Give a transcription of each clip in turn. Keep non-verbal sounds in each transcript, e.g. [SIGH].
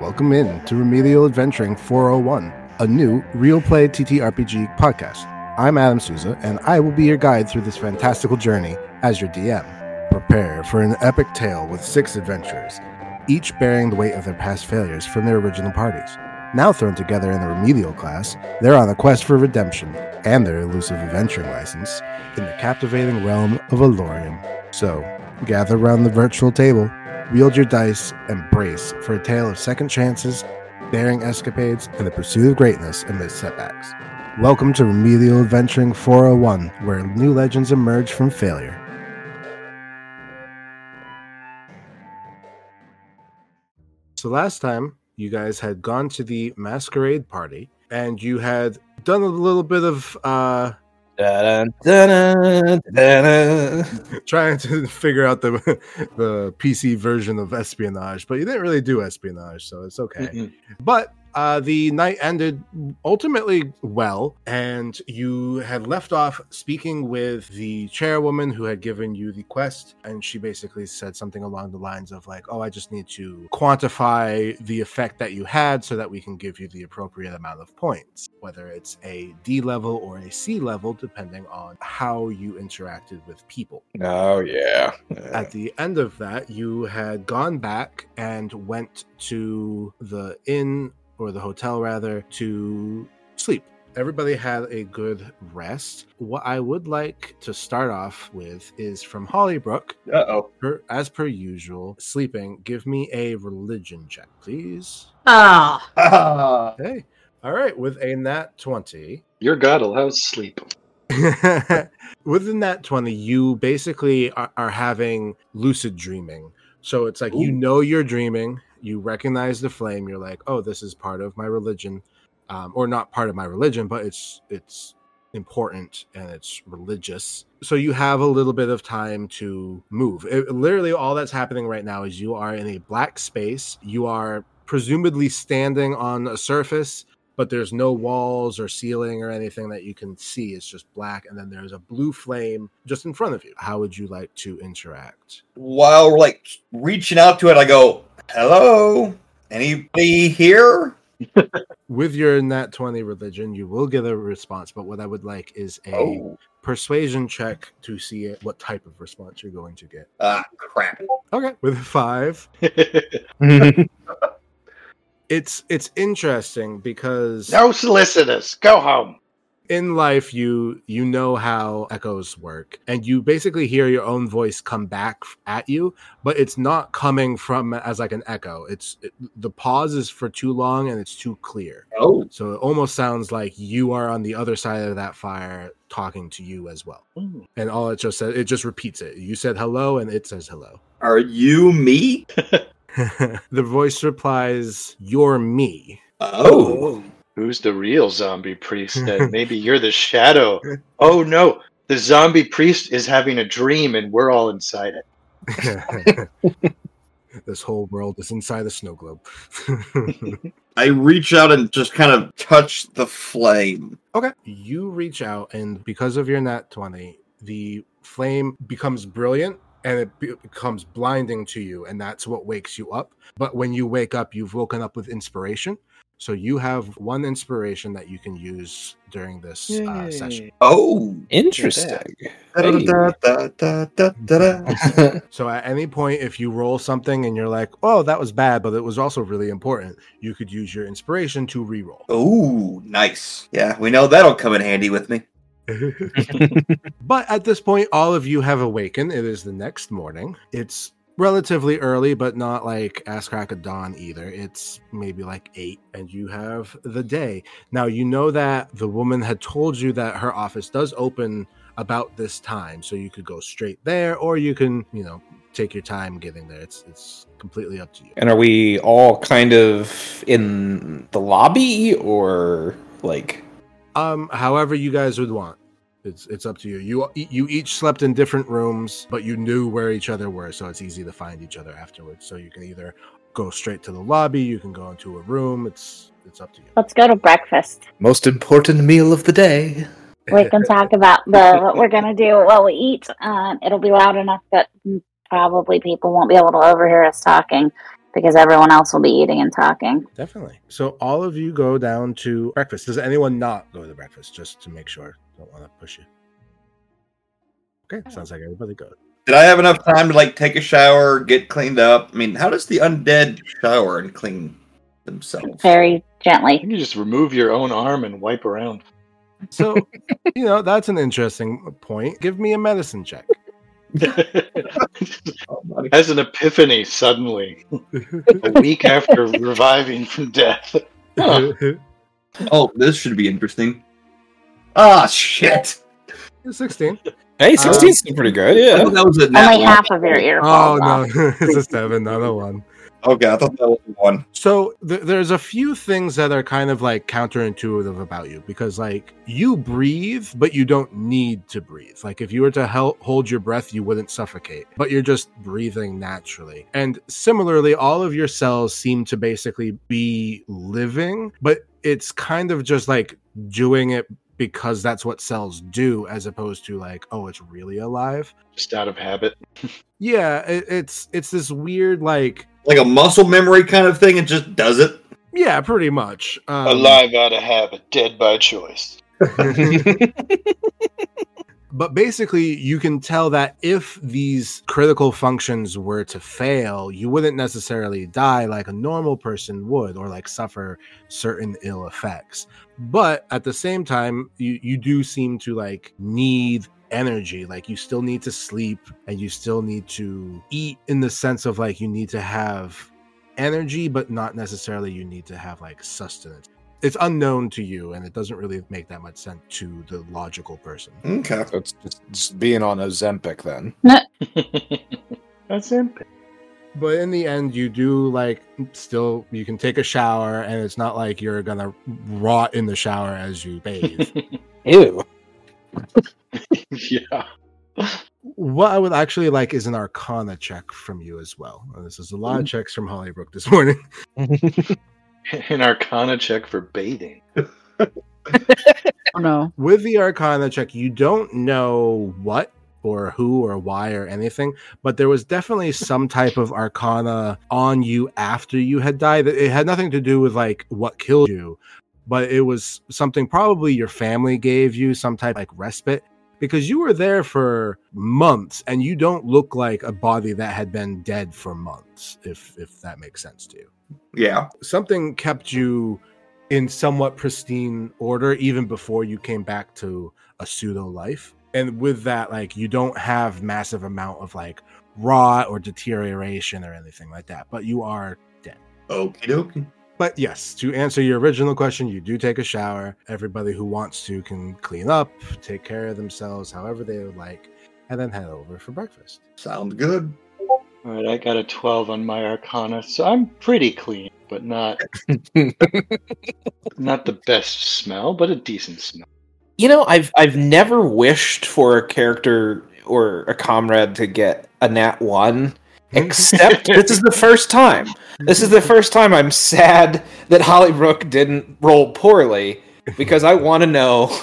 Welcome in to Remedial Adventuring 401, a new real play TTRPG podcast. I'm Adam Souza, and I will be your guide through this fantastical journey as your DM. Prepare for an epic tale with six adventurers, each bearing the weight of their past failures from their original parties. Now thrown together in the remedial class, they're on a quest for redemption and their elusive adventuring license in the captivating realm of Alorium. So, gather around the virtual table, wield your dice, and brace for a tale of second chances, daring escapades, and the pursuit of greatness amidst setbacks. Welcome to Remedial Adventuring 401, where new legends emerge from failure. So last time, you guys had gone to the masquerade party, and you had done a little bit of uh. Trying to [LAUGHS] figure out the [LAUGHS] the PC version of espionage, but you didn't really do espionage, so it's okay. Mm-mm. But uh, the night ended ultimately well, and you had left off speaking with the chairwoman who had given you the quest, and she basically said something along the lines of like, "Oh, I just need to quantify the effect that you had so that we can give you the appropriate amount of points, whether it's a D level or a C level, depending on how you interacted with people." Oh yeah. At the end of that, you had gone back and went to the inn or the hotel rather to sleep. Everybody had a good rest. What I would like to start off with is from Hollybrook. Uh oh. As per usual, sleeping. Give me a religion check, please. Ah, Ah. Hey. All right, with a nat 20. Your God allows sleep. [LAUGHS] Within that 20, you basically are, are having lucid dreaming. So it's like you know you're dreaming, you recognize the flame, you're like, oh, this is part of my religion. Um, or not part of my religion, but it's it's important and it's religious. So you have a little bit of time to move. It- literally all that's happening right now is you are in a black space. You are presumably standing on a surface but there's no walls or ceiling or anything that you can see. It's just black, and then there's a blue flame just in front of you. How would you like to interact? While like reaching out to it, I go, "Hello, anybody here?" [LAUGHS] With your nat 20 religion, you will get a response, but what I would like is a Oh, persuasion check to see it, what type of response you're going to get. ah, crap. Okay. With five, [LAUGHS] it's it's interesting because no solicitors. Go home. In life you you know how echoes work and you basically hear your own voice come back at you but it's not coming from as like an echo. It's it, the pause is for too long and it's too clear. Oh, so it almost sounds like you are on the other side of that fire talking to you as well. Oh. And all it just says it just repeats it. You said hello and it says hello. Are you me? [LAUGHS] [LAUGHS] the voice replies you're me. Oh, oh. Who's the real zombie priest? [LAUGHS] Then maybe you're the shadow. Oh no, the zombie priest is having a dream, and we're all inside it. [LAUGHS] this whole world is inside the snow globe [LAUGHS] I reach out and just kind of touch the flame. Okay. You reach out, and because of your nat 20, the flame becomes brilliant and it be- becomes blinding to you, and that's what wakes you up. But when you wake up, you've woken up with inspiration. So you have one inspiration that you can use during this uh, session. Oh. Interesting. [LAUGHS] So at any point, if you roll something and you're like, oh, that was bad, but it was also really important, you could use your inspiration to re-roll. Oh, nice. Yeah, we know that'll come in handy with me. [LAUGHS] but at this point, all of you have awakened. It is the next morning. It's relatively early, but not like ass crack of dawn either. It's maybe like eight, and you have the day. Now, you know that the woman had told you that her office does open about this time, so you could go straight there, or you can, you know, take your time getting there. It's it's completely up to you. And are we all kind of in the lobby or like Um, however you guys would want. It's it's up to you. You you each slept in different rooms, but you knew where each other were, so it's easy to find each other afterwards. So you can either go straight to the lobby, you can go into a room. It's it's up to you. let's go to breakfast. most important meal of the day? We [LAUGHS] can talk about the what we're gonna do while we eat. Um, it'll be loud enough that probably people won't be able to overhear us talking. because everyone else will be eating and talking. Definitely. So all of you go down to breakfast. Does anyone not go to breakfast just to make sure? Don't want to push you. Okay, oh. sounds like everybody goes. Did I have enough time to like take a shower, get cleaned up? I mean, how does the undead shower and clean themselves? Very gently. You can just remove your own arm and wipe around. So, [LAUGHS] you know, that's an interesting point. Give me a medicine check. [LAUGHS] As an epiphany suddenly, a week after [LAUGHS] reviving from death. Huh. Oh, this should be interesting. Ah, shit! 16. Hey, 16 still pretty good. I Yeah. thought that was a nat Only one. half of your ear Oh, no. [LAUGHS] it's a 7, not a 1. Okay, I thought that was one. So th- there's a few things that are kind of like counterintuitive about you because like you breathe, but you don't need to breathe. Like if you were to hel- hold your breath, you wouldn't suffocate, but you're just breathing naturally. And similarly, all of your cells seem to basically be living, but it's kind of just like doing it because that's what cells do, as opposed to like, oh, it's really alive. Just out of habit. Yeah, it, it's it's this weird like Like a muscle memory kind of thing. It just does it. yeah, pretty much. Um, Alive out of habit, dead by choice. [LAUGHS] [LAUGHS] But basically, you can tell that if these critical functions were to fail, you wouldn't necessarily die like a normal person would or like suffer certain ill effects. But at the same time, you, you do seem to like need energy. Like you still need to sleep and you still need to eat in the sense of like you need to have energy, but not necessarily you need to have like sustenance. It's unknown to you and it doesn't really make that much sense to the logical person. Okay. So it's just, just being on Ozempic then. [LAUGHS] That's him. But in the end, you do like still you can take a shower, and it's not like you're gonna rot in the shower as you bathe. [LAUGHS] Ew. [LAUGHS] yeah. what I would actually like is an Arcana check from you as well. This is a lot of mm. checks from Hollybrook this morning. [LAUGHS] An arcana check for bathing. [LAUGHS] Oh no. With the Arcana check, you don't know what or who or why or anything, but there was definitely some type of Arcana on you after you had died. It had nothing to do with like what killed you, but it was something probably your family gave you some type like respite because you were there for months and you don't look like a body that had been dead for months if if that makes sense to you Yeah. something kept you in somewhat pristine order even before you came back to a pseudo life and with that like you don't have massive amount of like rot or deterioration or anything like that but you are dead. Okie dokie. but yes, to answer your original question, you do take a shower. Everybody who wants to can clean up, take care of themselves however they would like, and then head over for breakfast. Sounds good. All right, I got a 12 on my arcana, so I'm pretty clean, but not [LAUGHS] not the best smell, but a decent smell. You know, I've I've never wished for a character or a comrade to get a nat one, [LAUGHS] except this is the first time. This is the first time I'm sad that Hollybrook didn't roll poorly because I want to know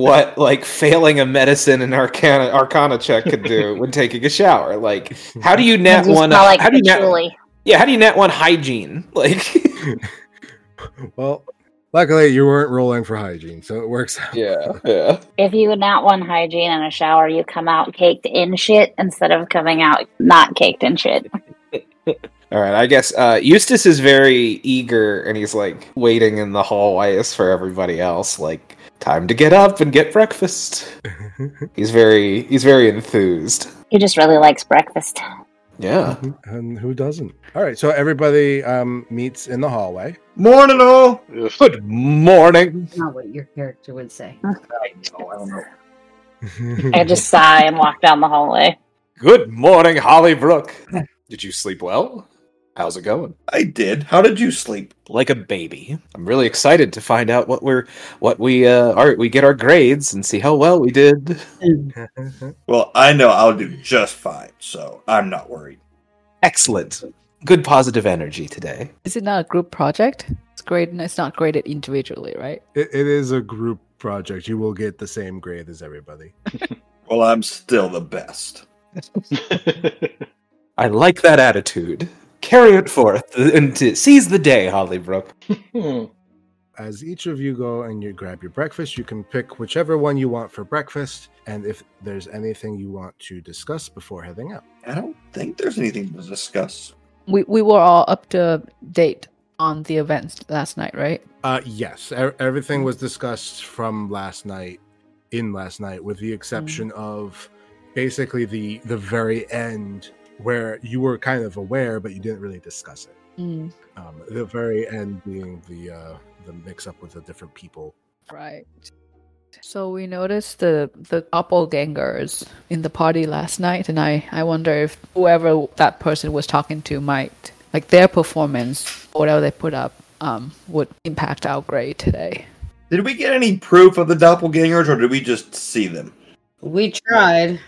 what like failing a medicine and arcana arcana check could do [LAUGHS] when taking a shower. Like, how do you nat one? smell like how do you nat? patchouli? Yeah, how do you nat one hygiene? [LAUGHS] Like, [LAUGHS] Well, luckily you weren't rolling for hygiene, so it works out. yeah, yeah. If you would not want hygiene in a shower, you come out caked in shit instead of coming out not caked in shit. All right, I guess uh, Eustace is very eager and he's like waiting in the hallways for everybody else. Like, time to get up and get breakfast. [LAUGHS] He's very he's very enthused. He just really likes breakfast. Yeah. and who doesn't? All right, so everybody um, meets in the hallway. Morning, all. Ugh. Good morning. Not what your character would say. I know, I don't know. [LAUGHS] I just sigh and walk down the hallway. Good morning, Hollybrook. Did you sleep well? How's it going? I did. How did you sleep? Like a baby. I'm really excited to find out what we're what we uh are we get our grades and see how well we did. [LAUGHS] Well, I know I'll do just fine, so I'm not worried. Excellent. Good positive energy today. Is it not a group project? It's great. It's not graded individually, right? it, it is a group project. You will get the same grade as everybody. [LAUGHS] Well, I'm still the best. [LAUGHS] I like that attitude. Carry it forth and to seize the day, Hollybrook. Hmm. As each of you go and you grab your breakfast, you can pick whichever one you want for breakfast. And if there's anything you want to discuss before heading out, I don't think there's anything to discuss. We we were all up to date on the events last night, right? uh, yes, e- everything was discussed from last night, in last night, with the exception of basically the the very end where you were kind of aware, but you didn't really discuss it. Mm, Um, the very end being the uh, the mix up with the different people. right. So we noticed the the doppelgangers in the party last night, and I I wonder if whoever that person was talking to might like their performance, or whatever they put up, um, would impact our grade today. Did we get any proof of the doppelgangers, or did we just see them? We tried.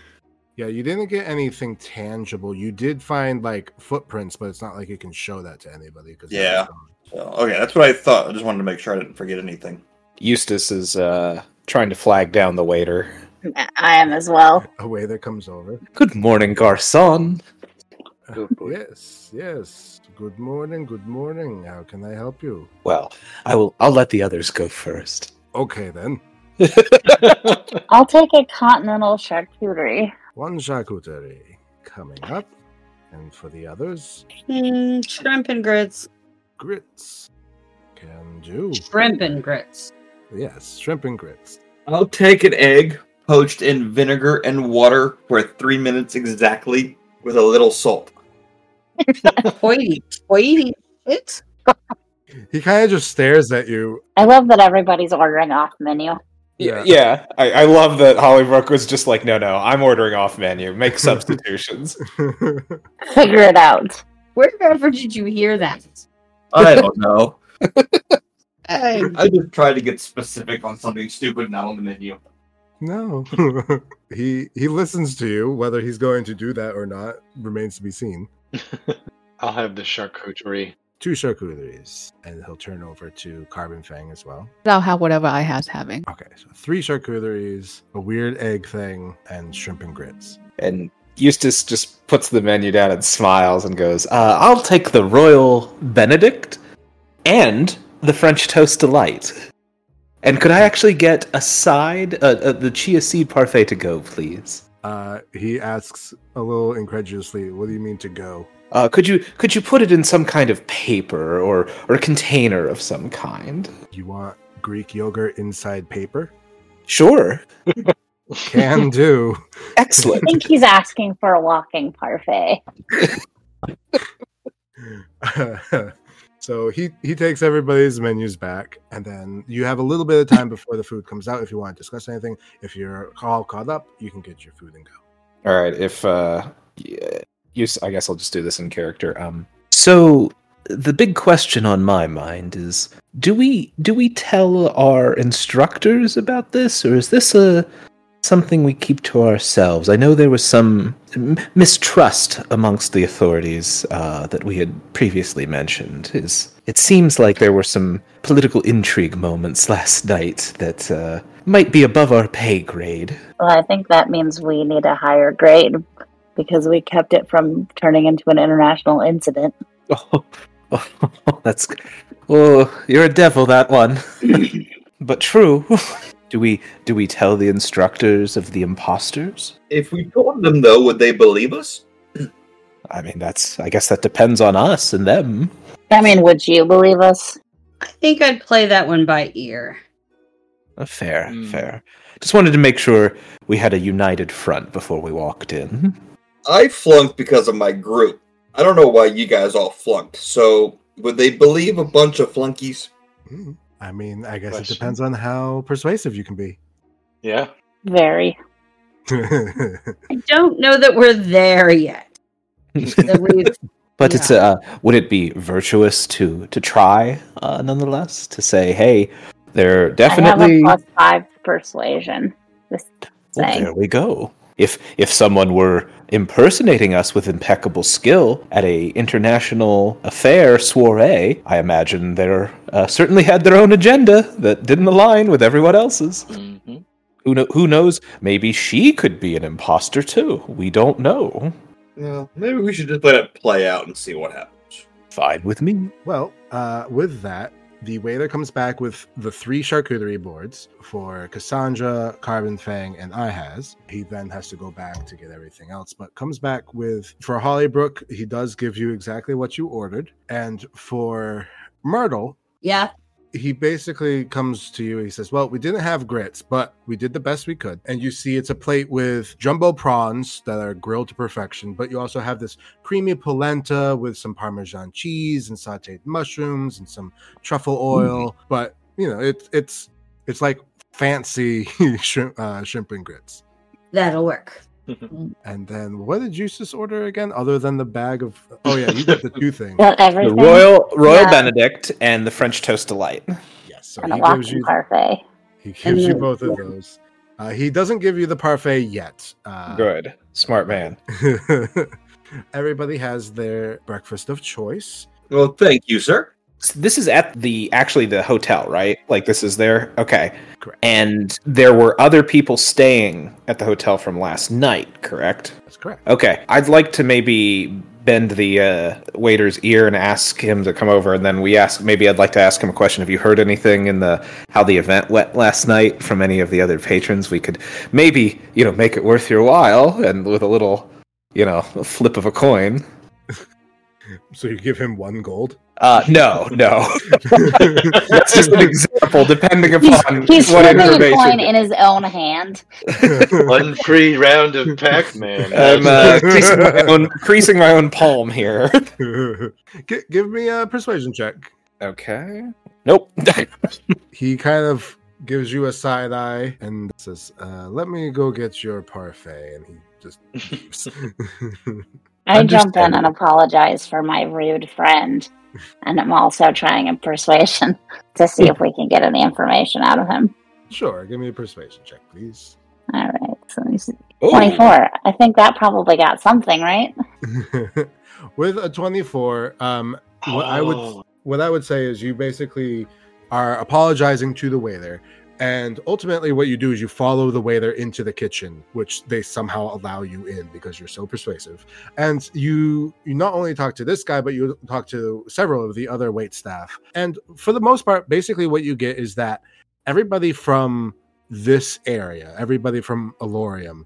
Yeah, you didn't get anything tangible. You did find like footprints, but it's not like you can show that to anybody. Cause Yeah. So, okay, that's what I thought. I just wanted to make sure I didn't forget anything. Eustace is uh, trying to flag down the waiter. I am as well. [LAUGHS] A waiter comes over. Good morning, Garcon. Oh, yes, yes. Good morning. Good morning. How can I help you? Well, I will. I'll let the others go first. Okay then. [LAUGHS] I'll take a continental charcuterie. One charcuterie coming up, and for the others, Mm, shrimp and grits. grits. Can do. Shrimp and grits. Yes, shrimp and grits. I'll take an egg poached in vinegar and water for three minutes exactly with a little salt. [LAUGHS] Hoity, hoity. It's He kind of just stares at you. I love that everybody's ordering off menu. Yeah, yeah. I, I love that Hollybrook was just like, no, no, I'm ordering off menu. Make [LAUGHS] substitutions. [LAUGHS] Figure it out. wherever did you hear that? I don't know. [LAUGHS] I, I just tried to get specific on something stupid not on the menu. no. he he listens to you. Whether he's going to do that or not remains to be seen. I'll have the charcuterie. Two charcuteries, and he'll turn over to Carbon Fang as well. I'll have whatever I has having. Okay, so three charcuteries, a weird egg thing, and shrimp and grits. and Eustace just puts the menu down and smiles and goes, uh, I'll take the Royal Benedict and the French Toast Delight. And could I actually get a side, uh, uh, the chia seed parfait to go, please? Uh, he asks a little incredulously, "What do you mean to go?" Uh, could you could you put it in some kind of paper or or a container of some kind? You want Greek yogurt inside paper? Sure, [LAUGHS] Can do. Excellent. I think he's asking for a walking parfait. [LAUGHS] so he he takes everybody's menus back, and then you have a little bit of time before the food comes out. If you want to discuss anything, if you're all caught up, you can get your food and go. All right, if uh, yeah, you, I guess I'll just do this in character. Um, so the big question on my mind is: do we do we tell our instructors about this, or is this a something we keep to ourselves? I know there was some mistrust amongst the authorities uh, that we had previously mentioned. Is it seems like there were some political intrigue moments [LAUGHS] last night that uh, might be above our pay grade. Well, I think that means we need a higher grade because we kept it from turning into an international incident. Oh, [LAUGHS] oh, that's oh, you're a devil, that one. [CLEARS THROAT] but true. [LAUGHS] Do we do we tell the instructors of the imposters? If we told them though, would they believe us? I mean, that's I guess that depends on us and them. I mean, would you believe us? I think I'd play that one by ear. Uh, fair, Hmm. fair. Just wanted to make sure we had a united front before we walked in. I flunked because of my group. I don't know why you guys all flunked. So would they believe a bunch of flunkies? Hmm. I mean, I guess Question. it depends on how persuasive you can be. Yeah. Very. [LAUGHS] I don't know that we're there yet. [LAUGHS] That we've- But it's uh, would it be virtuous to to try uh, nonetheless to say, hey, they're definitely I have a plus five persuasion. Just Well, saying. there we go. If if someone were impersonating us with impeccable skill at a international affair soiree, I imagine they uh, certainly had their own agenda that didn't align with everyone else's. hmm Who know, Who knows? Maybe she could be an imposter too. We don't know. Yeah, maybe we should just let it play out and see what happens. Fine with me. Well, uh, with that, the waiter comes back with the three charcuterie boards for Cassandra, Carbon Fang, and Ihaz. He then has to go back to get everything else, but comes back with for Hollybrook, he does give you exactly what you ordered. And for Myrtle, Yeah. He basically comes to you. He says, Well, we didn't have grits, but we did the best we could. And you see it's a plate with jumbo prawns that are grilled to perfection, but you also have this creamy polenta with some Parmesan cheese and sauteed mushrooms and some truffle oil. But, you know, it, it's it's like fancy [LAUGHS] shrimp, uh, shrimp and grits. That'll work. And then what did Eustace order again, other than the bag of? Oh yeah, you got the two [LAUGHS] things. Got The. Royal Royal Yeah. Benedict and the French Toast Delight. Yes, so and a he gives you parfait. he gives And you then- both of those. Uh, he doesn't give you the parfait yet. Uh, Good, smart man. [LAUGHS] Everybody has their breakfast of choice. Well, thank you, sir. This is at the actually the hotel, right? Like this is there. Okay. Correct. And there were other people staying at the hotel from last night, correct? That's correct. Okay. I'd like to maybe bend the uh, waiter's ear and ask him to come over, and then we ask. Maybe I'd like to ask him a question. Have you heard anything in the how the event went last night from any of the other patrons? We could maybe you know make it worth your while, and with a little you know flip of a coin. So you give him one gold. Uh, no, no. [LAUGHS] That's just an [LAUGHS] example, depending upon He's what flipping a information. coin in his own hand. [LAUGHS] One free round of Pac-Man. I'm uh, creasing, my own, creasing my own palm here. G- give me a persuasion check. Okay. Nope. He kind of gives you a side eye and says, uh, "Let me go get your parfait." And he just leaves. I jump in and apologize for my rude friend. And I'm also trying a persuasion [LAUGHS] to see if we can get any information out of him. sure, give me a persuasion check, please. All right. So let me see. Ooh. 24. I think that probably got something, right? [LAUGHS] With a twenty-four, um, what I would Oh. what I would say is you basically are apologizing to the waiter, and ultimately what you do is you follow the waiter into the kitchen, which they somehow allow you in because you're so persuasive. And you you not only talk to this guy, but you talk to several of the other wait staff. And for the most part, basically what you get is that everybody from this area, everybody from Alorium,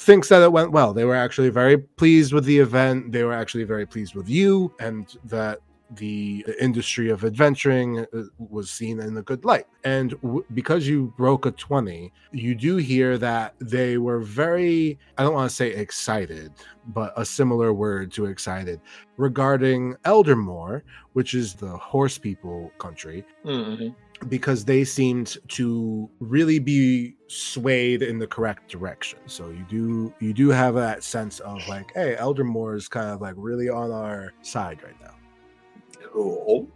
thinks that it went well. They were actually very pleased with the event. They were actually very pleased with you, and that the industry of adventuring uh, was seen in a good light. And w- because you broke a 20, you do hear that they were very, I don't want to say excited, but a similar word to excited regarding Eldermore, which is the horse people country Mhm. because they seemed to really be swayed in the correct direction. So you do you do have that sense of like, hey, Eldermore is kind of like really on our side right now. Cool.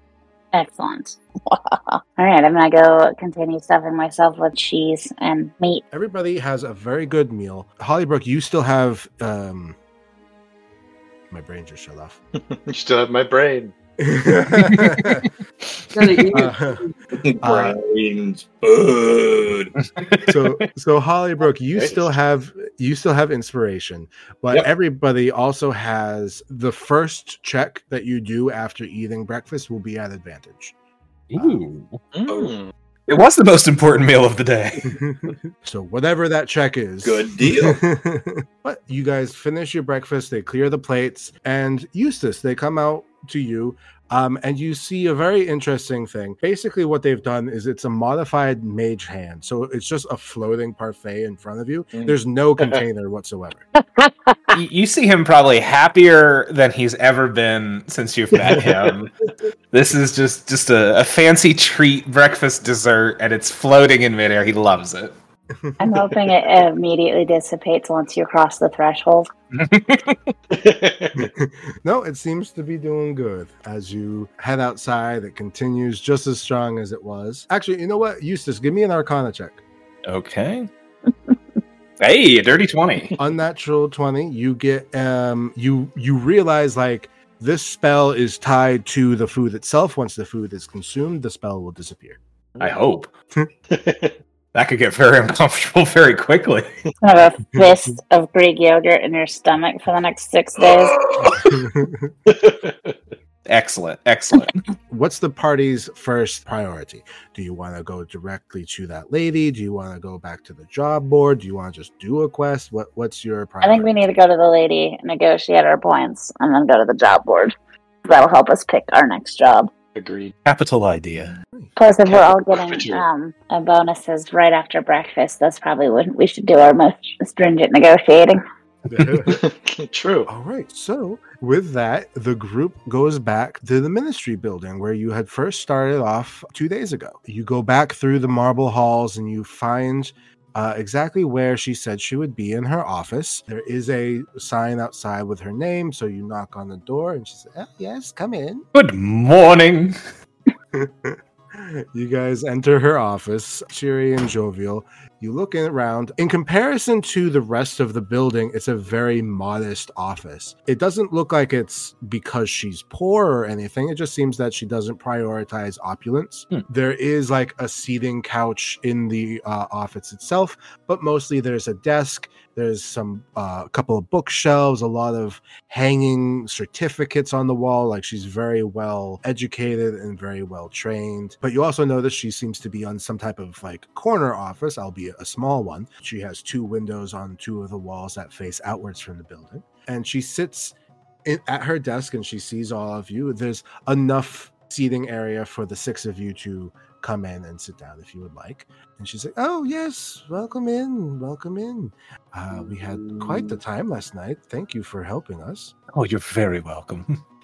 Excellent. [LAUGHS] All right. I'm going to go continue stuffing myself with cheese and meat. Everybody has a very good meal. Hollybrook, you still have um my brain just shut off. [LAUGHS] You still have my brain. Uh, Brains, [LAUGHS] bud. so so Hollybrook, you Nice. still have you still have inspiration, but Yep. everybody also has the first check that you do after eating breakfast will be at advantage. Ooh. Mm. It was the most important meal of the day. [LAUGHS] so whatever that check is, Good deal. [LAUGHS] but you guys finish your breakfast, they clear the plates, and Eustace, they come out to you. Um, and you see a very interesting thing. Basically, what they've done is it's a modified mage hand. So it's just a floating parfait in front of you. Mm. There's no [LAUGHS] container whatsoever. you, see him probably happier than he's ever been since you've met [LAUGHS] him. this is just just a, a fancy treat breakfast dessert, and it's floating in midair. He loves it. [LAUGHS] I'm hoping it immediately dissipates once you cross the threshold. [LAUGHS] no, it seems to be doing good. As you head outside, it continues just as strong as it was. Actually, you know what? Eustace, give me an arcana check. Okay. [LAUGHS] hey, a dirty twenty. Unnatural 20, you get um you you realize like this spell is tied to the food itself. Once the food is consumed, the spell will disappear. I hope. That could get very [LAUGHS] uncomfortable very quickly. Have a fist of Greek yogurt in your stomach for the next six days. [LAUGHS] Excellent, excellent. What's the party's first priority? Do you want to go directly to that lady? Do you want to go back to the job board? Do you want to just do a quest? What What's your priority? I think we need to go to the lady, negotiate our points, and then go to the job board. That'll help us pick our next job. Agreed. Capital idea. Plus, if we're all getting um, bonuses right after breakfast, that's probably when we should do our most stringent negotiating. [LAUGHS] [LAUGHS] True. All right. So, with that, the group goes back to the ministry building where you had first started off two days ago. You go back through the marble halls and you find uh, exactly where she said she would be in her office. There is a sign outside with her name. So, you knock on the door and she says, oh, Yes, come in. Good morning. [LAUGHS] you guys enter her office, cheery and jovial. You look in around. In comparison to the rest of the building, it's a very modest office. It doesn't look like it's because she's poor or anything. It just seems that she doesn't prioritize opulence. Hmm. There is like a seating couch in the uh, office itself, but mostly there's a desk. There's some uh, a couple of bookshelves, a lot of hanging certificates on the wall. Like she's very well educated and very well trained. But you also notice she seems to be on some type of like corner office, albeit a small one. She has two windows on two of the walls that face outwards from the building. And she sits in, at her desk and she sees all of you. There's enough seating area for the six of you to come in and sit down if you would like. And she's like, Oh, yes, welcome in, welcome in. Uh, we had quite the time last night. Thank you for helping us. Oh, you're very welcome. [LAUGHS]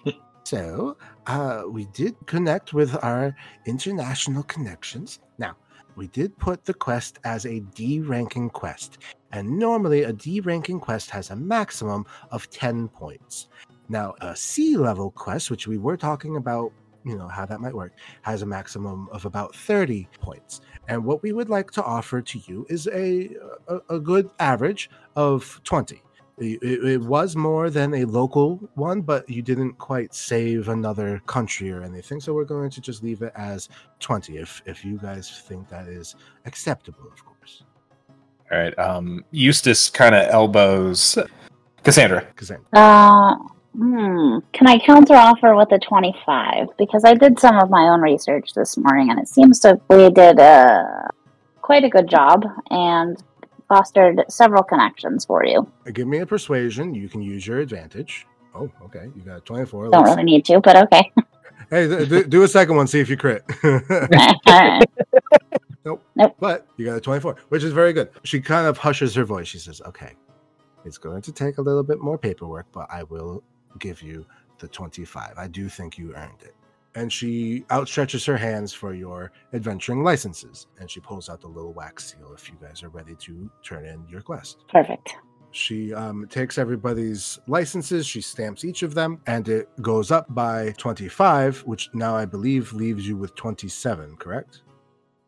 So, uh, we did connect with our international connections. Now, we did put the quest as a D ranking quest, and normally a D ranking quest has a maximum of 10 points. Now, a C level quest, which we were talking about, you know, how that might work, has a maximum of about 30 points. And what we would like to offer to you is a, a, a good average of 20. It, it- it was more than a local one, but you didn't quite save another country or anything. So we're going to just leave it as 20 if, if you guys think that is acceptable, of course. All right. Um, Eustace kind of elbows Cassandra. Cassandra. Uh, hmm. Can I counter offer with a 25? Because I did some of my own research this morning and it seems to we did uh, quite a good job and fostered several connections for you. Give me a persuasion. You can use your advantage. Oh, okay. You got a 24. Don't Let's- really need to, but okay. [LAUGHS] Hey, th- do a second one. See if you crit. [LAUGHS] [LAUGHS] Nope. Nope. But you got a 24, which is very good. She kind of hushes her voice. She says, Okay, it's going to take a little bit more paperwork, but I will give you the 25. I do think you earned it. And she outstretches her hands for your adventuring licenses. And she pulls out the little wax seal if you guys are ready to turn in your quest. Perfect. She um, takes everybody's licenses, she stamps each of them, and it goes up by 25, which now I believe leaves you with 27, correct?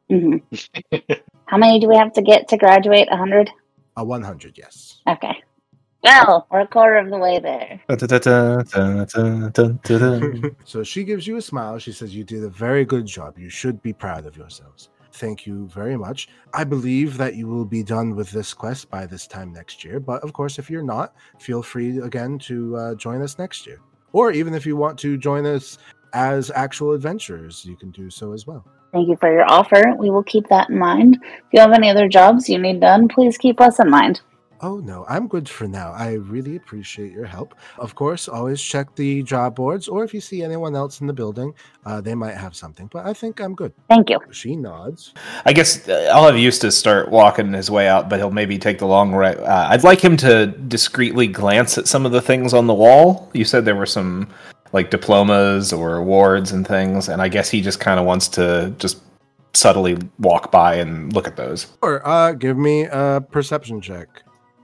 hmm [LAUGHS] How many do we have to get to graduate? 100? A 100, yes. Okay. Well, we're a quarter of the way there. [LAUGHS] so she gives you a smile. She says, You did a very good job. You should be proud of yourselves. Thank you very much. I believe that you will be done with this quest by this time next year. But of course, if you're not, feel free again to uh, join us next year. Or even if you want to join us as actual adventurers, you can do so as well. Thank you for your offer. We will keep that in mind. If you have any other jobs you need done, please keep us in mind. Oh no, I'm good for now. I really appreciate your help. Of course, always check the job boards, or if you see anyone else in the building, uh, they might have something. But I think I'm good. Thank you. She nods. I guess uh, I'll have Eustace start walking his way out, but he'll maybe take the long way. Uh, I'd like him to discreetly glance at some of the things on the wall. You said there were some like diplomas or awards and things, and I guess he just kind of wants to just subtly walk by and look at those. Or uh, give me a perception check.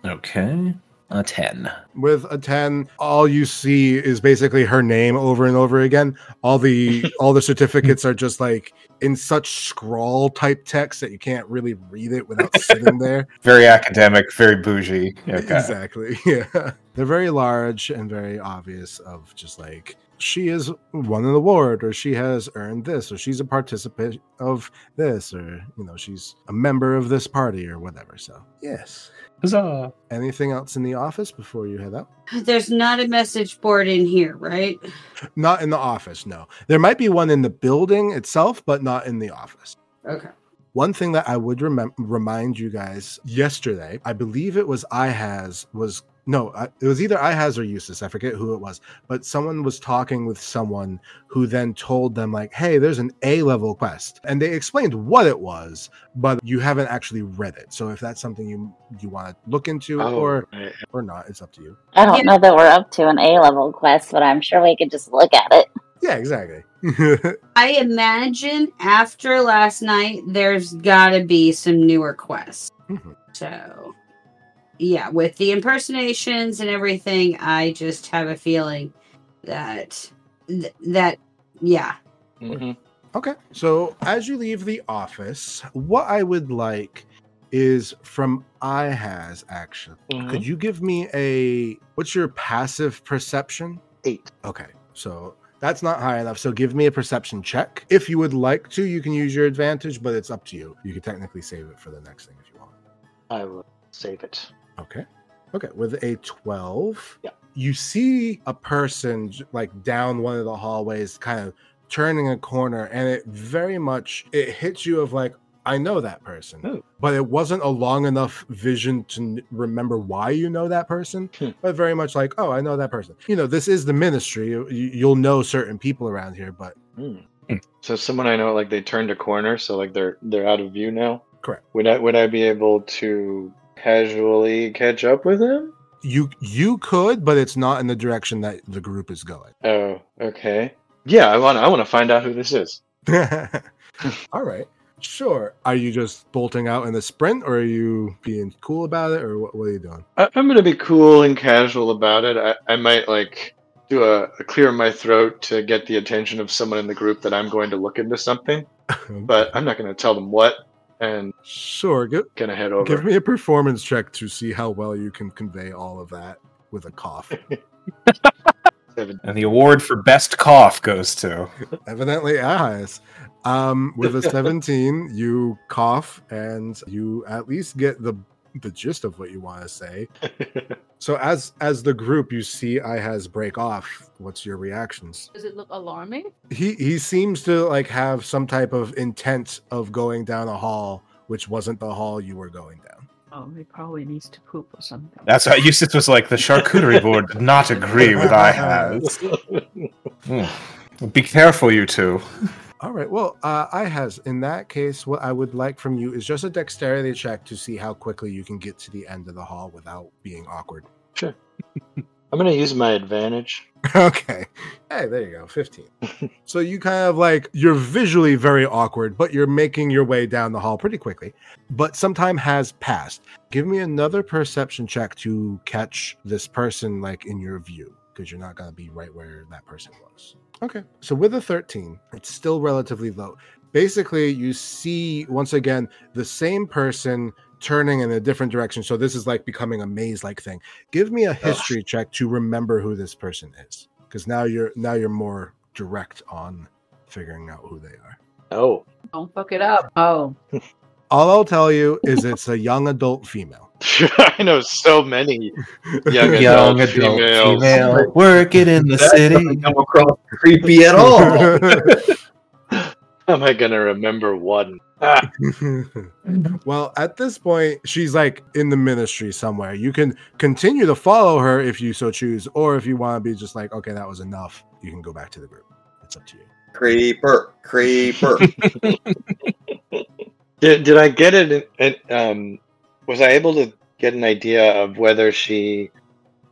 Okay, a ten. With a ten, all you see is basically her name over and over again. All the [LAUGHS] all the certificates are just like in such scrawl type text that you can't really read it without [LAUGHS] sitting there. Very academic, very bougie. Okay. Exactly. [LAUGHS] Yeah. They're very large and very obvious of just like she is won an award or she has earned this or she's a participant of this or you know she's a member of this party or whatever. So yes. Huzzah. Anything else in the office before you head out. [SIGHS] There's not a message board in here, right? [SIGHS] Not in the office, no. There might be one in the building itself, but not in the office. Okay. One thing that I would remem- remind you guys yesterday, I believe it was I has was no, I, it was either I has or Eustace. I forget who it was, but someone was talking with someone who then told them like, "Hey, there's an A level quest," and they explained what it was, but you haven't actually read it. So if that's something you you want to look into Oh, or right. or not, it's up to you. I don't know that we're up to an A level quest, but I'm sure we could just look at it. Yeah, exactly. [LAUGHS] I imagine after last night, there's got to be some newer quests. Mhm. So, yeah, with the impersonations and everything, I just have a feeling that th- that yeah, Mhm. Okay. So as you leave the office, what I would like is from I has action. Mhm. Could you give me a what's your passive perception? Eight. Okay. So that's not high enough. So give me a perception check. If you would like to, you can use your advantage, but it's up to you. You could technically save it for the next thing if you want. I will save it. Okay. Okay. With a 12, Yeah. you see a person like down one of the hallways, kind of turning a corner, and it very much it hits you of like, I know that person. Oh. But it wasn't a long enough vision to n- remember why you know that person, Hmm. but very much like, oh, I know that person. You know, this is the ministry. You, you'll know certain people around here, but Hmm. Hmm. So someone I know, like they turned a corner, so like they're they're out of view now. Correct. Would I would I be able to casually catch up with him? you you could, but it's not in the direction that the group is going. Oh, okay. Yeah, I want I want to find out who this is. [LAUGHS] All right. Sure. Are you just bolting out in the sprint or are you being cool about it or what, what are you doing? I, I'm gonna be cool and casual about it. I, I might like do a, a clear my throat to get the attention of someone in the group that I'm going to look into something, [LAUGHS] but I'm not gonna tell them what and sure. Give, gonna head over. give me a performance check to see how well you can convey all of that with a cough. [LAUGHS] And the award for best cough goes to. Evidently, eyes. Um, with a [LAUGHS] 17, you cough and you at least get the the gist of what you want to say. So as as the group, you see I has break off. What's your reactions? Does it look alarming? he he seems to like have some type of intent of going down a hall which wasn't the hall you were going down Oh, he probably needs to poop or something. That's why Eustace was like, the charcuterie board did not agree with [LAUGHS] I has. [LAUGHS] Hmm. Be careful, you two. All right well uh i has in that case what i would like from you is just a dexterity check to see how quickly you can get to the end of the hall without being awkward. Sure. I'm gonna use my advantage. [LAUGHS] okay. Hey there you go 15 [LAUGHS] so you kind of like you're visually very awkward but you're making your way down the hall pretty quickly but some time has passed. Give me another perception check to catch this person like in your view because you're not going to be right where that person was okay. So with a 13 it's still relatively low. Basically you see once again the same person turning in a different direction. So this is like becoming a maze like thing. Give me a history check to remember who this person is because now you're now you're more direct on figuring out who they are. Oh, Don't fuck it up. Oh, [LAUGHS] all i'll tell you is it's a young adult female [LAUGHS] I know so many young adult, Young adult females. female working in the That city. come across creepy at all. How [LAUGHS] am I gonna remember one? Ah, [LAUGHS] well at this point she's like in the ministry somewhere you can continue to follow her if you so choose or if you want to be just like okay that was enough you can go back to the group it's up to you creeper, creeper. did, did I get it? it um, was I able to get an idea of whether she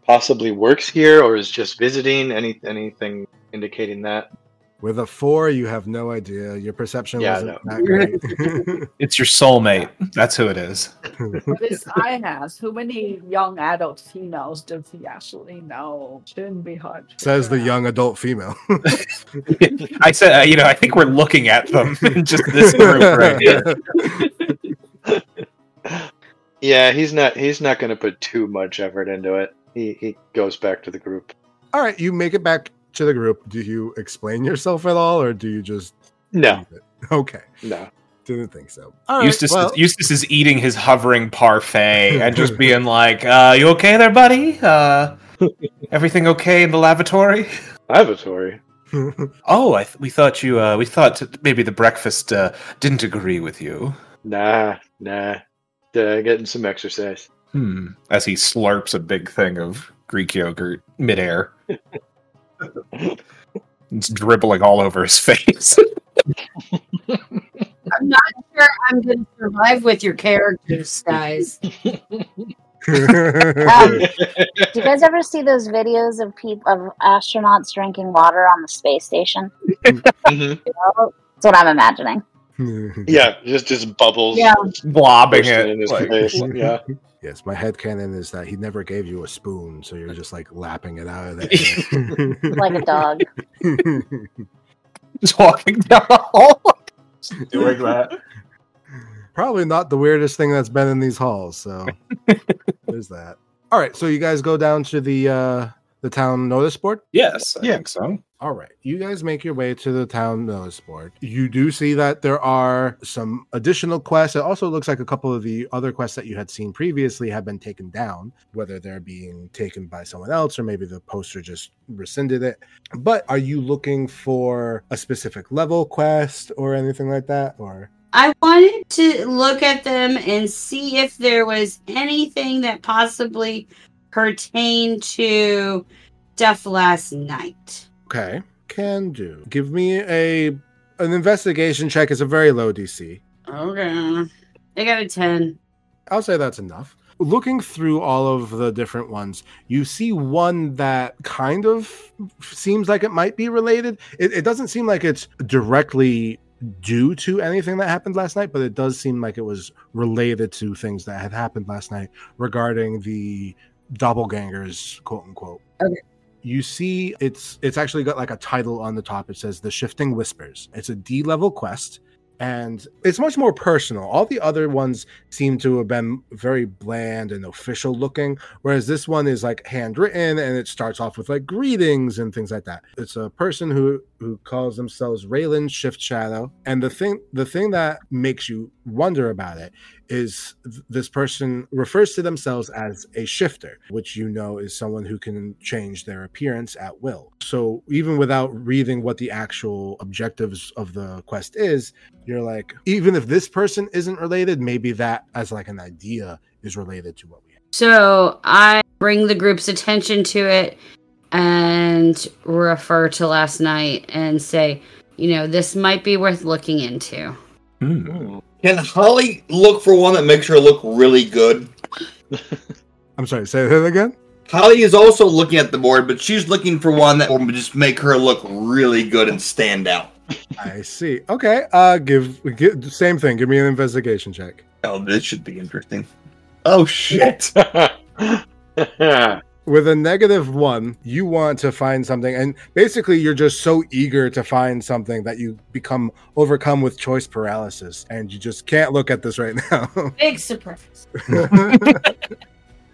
possibly works here or is just visiting? Any anything indicating that? with a four you have no idea your perception Yeah, wasn't that great [LAUGHS] [LAUGHS] It's your soulmate. That's who it is. this I has. Who many young adult females does he actually know? Shouldn't be hard. to says the out. young adult female [LAUGHS] I said, uh, you know, I think we're looking at them in just this group right here. Yeah, he's not. He's not going to put too much effort into it. He he goes back to the group. All right, you make it back to the group. Do you explain yourself at all, or do you just No. Okay. no. Didn't think so. All right, Eustace, well, Eustace is eating his hovering parfait and just [LAUGHS] being like, uh, "You okay there, buddy? Uh, [LAUGHS] everything okay in the lavatory?" Lavatory. [LAUGHS] Oh, I th- we thought you. Uh, we thought maybe the breakfast uh, didn't agree with you. Nah, nah. Uh, getting some exercise. Hmm. As he slurps a big thing of Greek yogurt midair, [LAUGHS] it's dribbling all over his face. [LAUGHS] I'm not sure I'm going to survive with your characters, guys. [LAUGHS] Um, do you guys ever see those videos of people of astronauts drinking water on the space station? Mhm. That's what I'm imagining. [LAUGHS] Yeah, just just bubbles. Yeah. Blobbing it. in his like- face. [LAUGHS] Yeah. Yes, my head headcanon is that he never gave you a spoon, so you're just like lapping it out of there. [LAUGHS] Like a dog. just walking down the hall, doing that. Probably not the weirdest thing that's been in these halls, so there's that. All right, so you guys go down to the uh the town notice board. Yes, I Yeah. think so. All right, you guys make your way to the town notice board. You do see that there are some additional quests. It also looks like a couple of the other quests that you had seen previously have been taken down, whether they're being taken by someone else or maybe the poster just rescinded it. But are you looking for a specific level quest or anything like that? Or I wanted to look at them and see if there was anything that possibly pertained to stuff last night. okay, can do. Give me a an investigation check. It's a very low DC. Okay. I got a 10. I'll say that's enough. Looking through all of the different ones, you see one that kind of seems like it might be related. It, it doesn't seem like it's directly due to anything that happened last night, but it does seem like it was related to things that had happened last night regarding the doppelgangers, quote unquote. Okay. You see, it's it's actually got like a title on the top. It says "The Shifting Whispers." It's a D level quest, and it's much more personal. All the other ones seem to have been very bland and official looking, whereas this one is like handwritten and it starts off with like greetings and things like that. It's a person who who calls themselves Raylan Shift Shadow, and the thing the thing that makes you wonder about it is th- this person refers to themselves as a shifter, which you know is someone who can change their appearance at will. So even without reading what the actual objectives of the quest is, you're like, even if this person isn't related, maybe that as like an idea is related to what we have. So I bring the group's attention to it and refer to last night and say, you know, this might be worth looking into. Hmm. Can Holly look for one that makes her look really good? I'm sorry, say that again. Holly is also looking at the board, but she's looking for one that will just make her look really good and stand out. I see. Okay, uh, give, give same thing. Give me an investigation check. Oh, this should be interesting. Oh shit! [LAUGHS] with a negative one, you want to find something, and basically, you're just so eager to find something that you become overcome with choice paralysis, and you just can't look at this right now. [LAUGHS] Big surprise. [LAUGHS]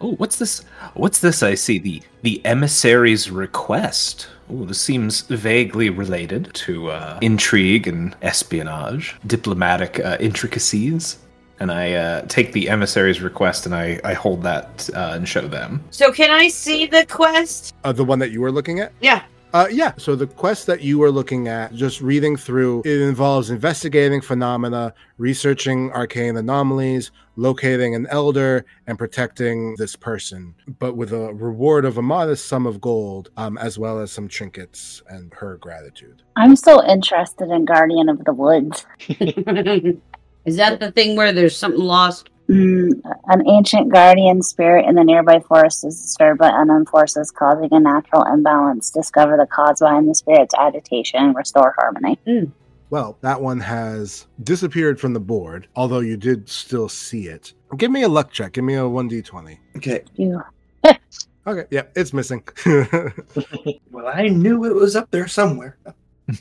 Oh, what's this? What's this? I see the the emissary's request. Oh, this seems vaguely related to uh, intrigue and espionage, diplomatic uh, intricacies. And I uh, take the emissary's request and I, I hold that uh, and show them. So can I see the quest? uh, the one that you were looking at? Yeah. Uh, yeah. So the quest that you were looking at, just reading through, it involves investigating phenomena, researching arcane anomalies, locating an elder, and protecting this person, but with a reward of a modest sum of gold, um, as well as some trinkets and her gratitude. I'm so interested in Guardian of the Woods. [LAUGHS] [LAUGHS] Is that the thing where there's something lost? Mm, an ancient guardian spirit in the nearby forest is disturbed by unknown forces, causing a natural imbalance. Discover the cause behind the spirit's agitation and restore harmony. Well, that one has disappeared from the board, although you did still see it. Give me a luck check. Give me a 1d20. Okay. You [LAUGHS] Okay, yeah, it's missing. [LAUGHS] Well, I knew it was up there somewhere.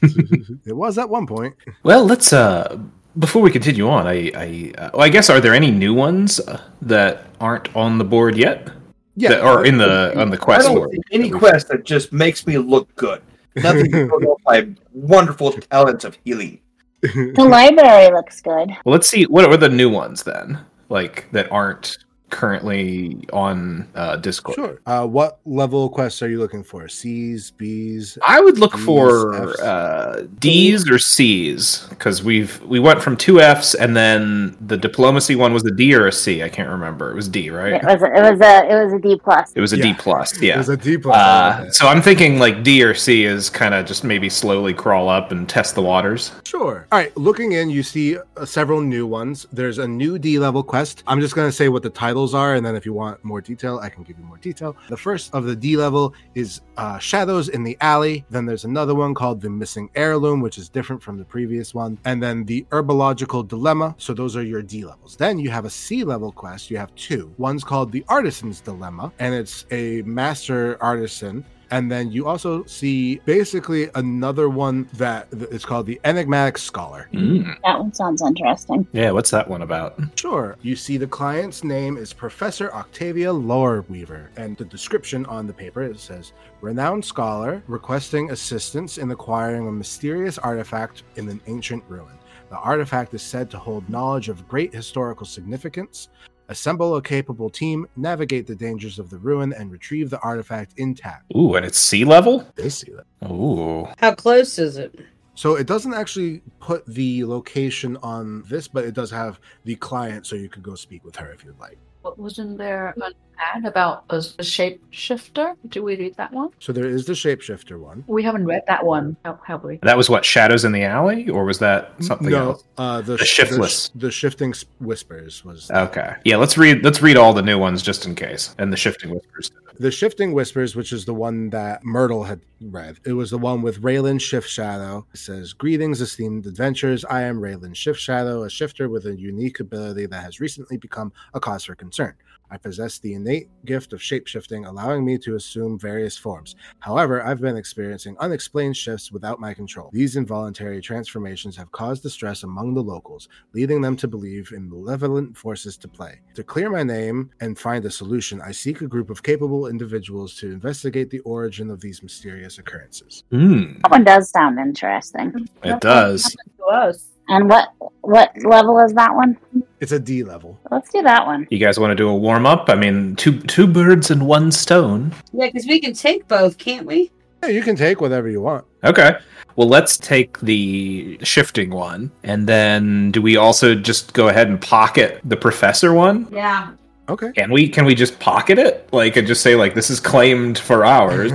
it was at one point. Well, let's uh before we continue on, I I uh, well, I guess are there any new ones uh, that aren't on the board yet? Yeah, That- or in the on the quest board. any quest that just makes me look good. Nothing to go off my wonderful talents of healing. The library looks good. Well, let's see. What are the new ones then? Like that aren't currently on uh, Discord. Sure. Uh, what level quests are you looking for? C's, B's? I would look Ds, for uh, D's or C's because we've we went from two F's and then the diplomacy one was a D or a C. I can't remember. It was D, right? It was a, it was a it was a D plus. It was a Yeah. D plus. It Yeah. was a D plus. Uh, like so I'm thinking like D or C is kind of just maybe slowly crawl up and test the waters. Sure. All right. Looking in, you see uh, several new ones. There's a new D level quest. I'm just going to say what the titles are, and then if you want more detail, I can give you more detail. The first of the D level is uh, Shadows in the Alley. Then there's another one called The Missing Heirloom, which is different from the previous one. And then the Herbological Dilemma. So those are your D levels. Then you have a C level quest. You have two. One's called The Artisan's Dilemma, and it's a master artisan and then you also see basically another one that is called the Enigmatic Scholar. Mm. That one sounds interesting. Yeah, what's that one about? Sure. You see the client's name is Professor Octavia Loreweaver, and the description on the paper it says renowned scholar requesting assistance in acquiring a mysterious artifact in an ancient ruin. The artifact is said to hold knowledge of great historical significance. Assemble a capable team, navigate the dangers of the ruin, and retrieve the artifact intact. Ooh, and it's C level. They see that. Ooh, How close is it? So it doesn't actually put the location on this, but it does have the client, so you could go speak with her if you'd like. What wasn't there an ad about a, a shapeshifter? Did we read that one? So there is the shapeshifter one. We haven't read that one, have, have we? that was what Shadows in the Alley, or was that something no, else? uh, the, The shiftless. The, the shifting whispers was Okay, yeah. Let's read. Let's read all the new ones just in case, and the shifting whispers. The shifting whispers, which is the one that Myrtle had read. It was the one with Raylan Shift Shadow. It says, "Greetings, esteemed adventurers. I am Raylan Shift Shadow, a shifter with a unique ability that has recently become a cause for concern." I possess the innate gift of shapeshifting, allowing me to assume various forms. However, I've been experiencing unexplained shifts without my control. These involuntary transformations have caused distress among the locals, leading them to believe in malevolent forces to play. To clear my name and find a solution, I seek a group of capable individuals to investigate the origin of these mysterious occurrences. Hmm, That one does sound interesting. it does. To us. And what what level is that one? It's a D level. Let's do that one. You guys want to do a warm up? I mean, two two birds and one stone. Yeah, because we can take both, can't we? Yeah, you can take whatever you want. Okay. Well, let's take the shifting one, and then do we also just go ahead and pocket the professor one? Yeah. Okay. Can we? Can we just pocket it? Like, and just say like this is claimed for ours?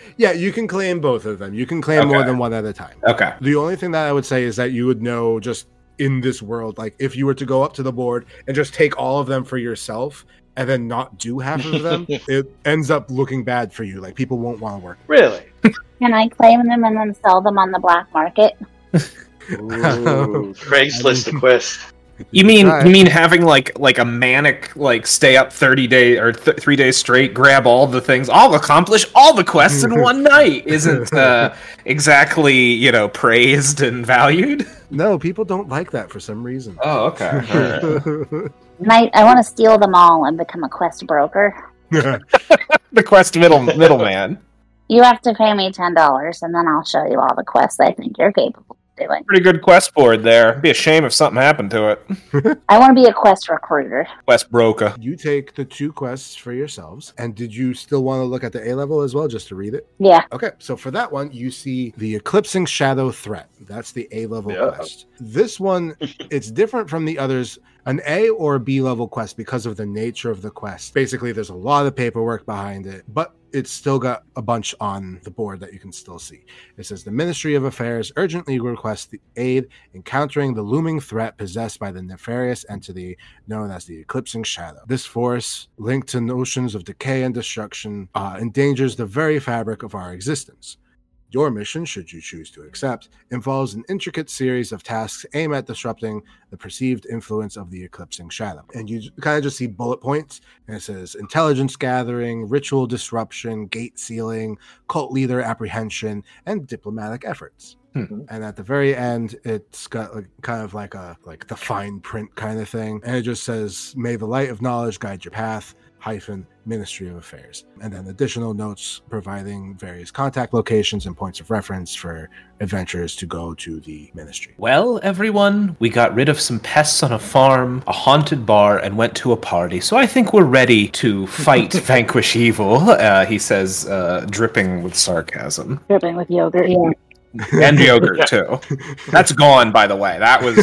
[LAUGHS] yeah, you can claim both of them. You can claim more than one at a time. Okay. The only thing that I would say is that you would know just in this world, like if you were to go up to the board and just take all of them for yourself and then not do half of them, [LAUGHS] it ends up looking bad for you. Like people won't want to work. Really? [LAUGHS] Can I claim them and then sell them on the black market? Ooh, Craigslist the quest. You mean Try. you mean having like like a manic like stay up thirty day or th- three days straight, grab all the things, I'll accomplish all the quests in one [LAUGHS] night isn't uh, exactly you know praised and valued. No, people don't like that for some reason. Oh, okay. And [LAUGHS] I, I want to steal them all and become a quest broker. [LAUGHS] the quest middle middleman. You have to pay me ten dollars, and then I'll show you all the quests I think you're capable of doing. Pretty good quest board there. It'd be a shame if something happened to it. [LAUGHS] I want to be a quest recruiter. Quest broker. you take the two quests for yourselves. And did you still want to look at the A level as well, just to read it? Yeah, Okay, so for that one, you see the Eclipsing Shadow Threat. That's the A level Yeah. quest. This one, [LAUGHS] it's different from the others. An A or a B level quest because of the nature of the quest. Basically, there's a lot of paperwork behind it, but it's still got a bunch on the board that you can still see. It says the Ministry of Affairs urgently requests the aid in countering the looming threat possessed by the nefarious entity known as the Eclipsing Shadow. This force, linked to notions of decay and destruction, uh, endangers the very fabric of our existence. Your mission, should you choose to accept, involves an intricate series of tasks aimed at disrupting the perceived influence of the eclipsing shadow. And you kind of just see bullet points, and it says intelligence gathering, ritual disruption, gate sealing, cult leader apprehension, and diplomatic efforts. Hmm. And at the very end, it's got like kind of like a like the fine print kind of thing, and it just says, "May the light of knowledge guide your path." Hyphen Ministry of Affairs. And then additional notes providing various contact locations and points of reference for adventurers to go to the ministry. Well, everyone, we got rid of some pests on a farm, a haunted bar, and went to a party. So I think we're ready to fight, [LAUGHS] vanquish evil, uh, he says, uh, dripping with sarcasm. Dripping with yogurt. [LAUGHS] And yogurt, too. That's gone, by the way. That was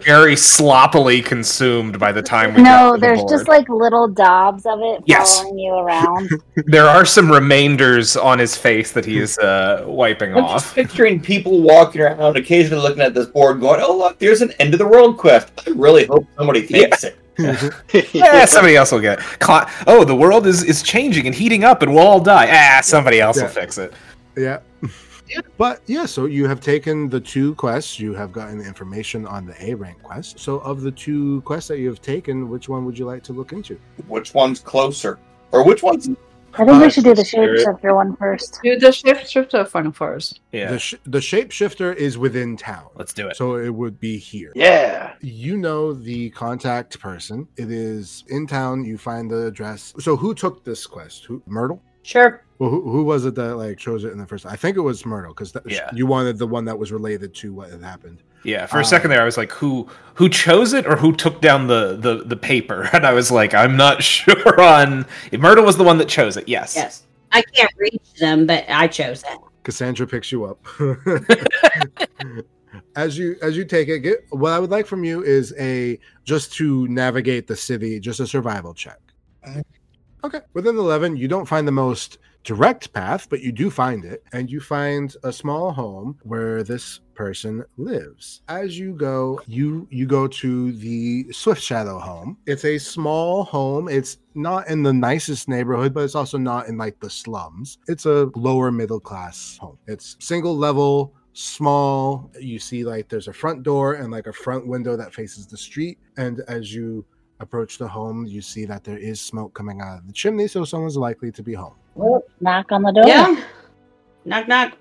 [LAUGHS] very sloppily consumed by the time we got No, to the there's board. just like little daubs of it Yes. following you around. [LAUGHS] There are some remainders on his face that he is uh, wiping I'm just off. picturing people walking around, occasionally looking at this board, going, "Oh look, there's an end of the world quest." I really hope somebody takes it. Yeah, somebody else will get. Cla- oh, the world is, is changing and heating up, and we'll all die. Ah, somebody else Yeah. will fix it. Yeah. But yeah, so you have taken the two quests, you have gotten the information on the A rank quest. So, of the two quests that you have taken, which one would you like to look into? Which one's closer, or which one's? I think we Uh, should do the shapeshifter one first. Do the shift shifter fun first. Yeah, The, sh- the shapeshifter is within town. let's do it. So, it would be here. Yeah. You know the contact person. It is in town. You find the address. So, who took this quest? Who? Myrtle? Sure. Well, who, who was it that like chose it in the first? I think it was Myrtle because Yeah. you wanted the one that was related to what had happened. Yeah, for a Uh, second there, I was like, "Who who chose it, or who took down the the, the paper?" [LAUGHS] And I was like, "I'm not [LAUGHS] sure on if Myrtle was the one that chose it." Yes. Yes. I can't reach them, but I chose it. Cassandra picks you up. [LAUGHS] as you as you take it, get, what I would like from you is a just to navigate the city, just a survival check. Okay. Within eleven, you don't find the most direct path, but you do find it, and you find a small home where this person lives. As you go, you you go to the Shift Shadow home. It's a small home. It's not in the nicest neighborhood, but it's also not in like the slums. It's a lower middle class home. It's single level, small. You see like there's a front door and like a front window that faces the street. And as you approach the home, you see that there is smoke coming out of the chimney, so someone's likely to be home. Well, knock on the door. Yeah. Knock knock.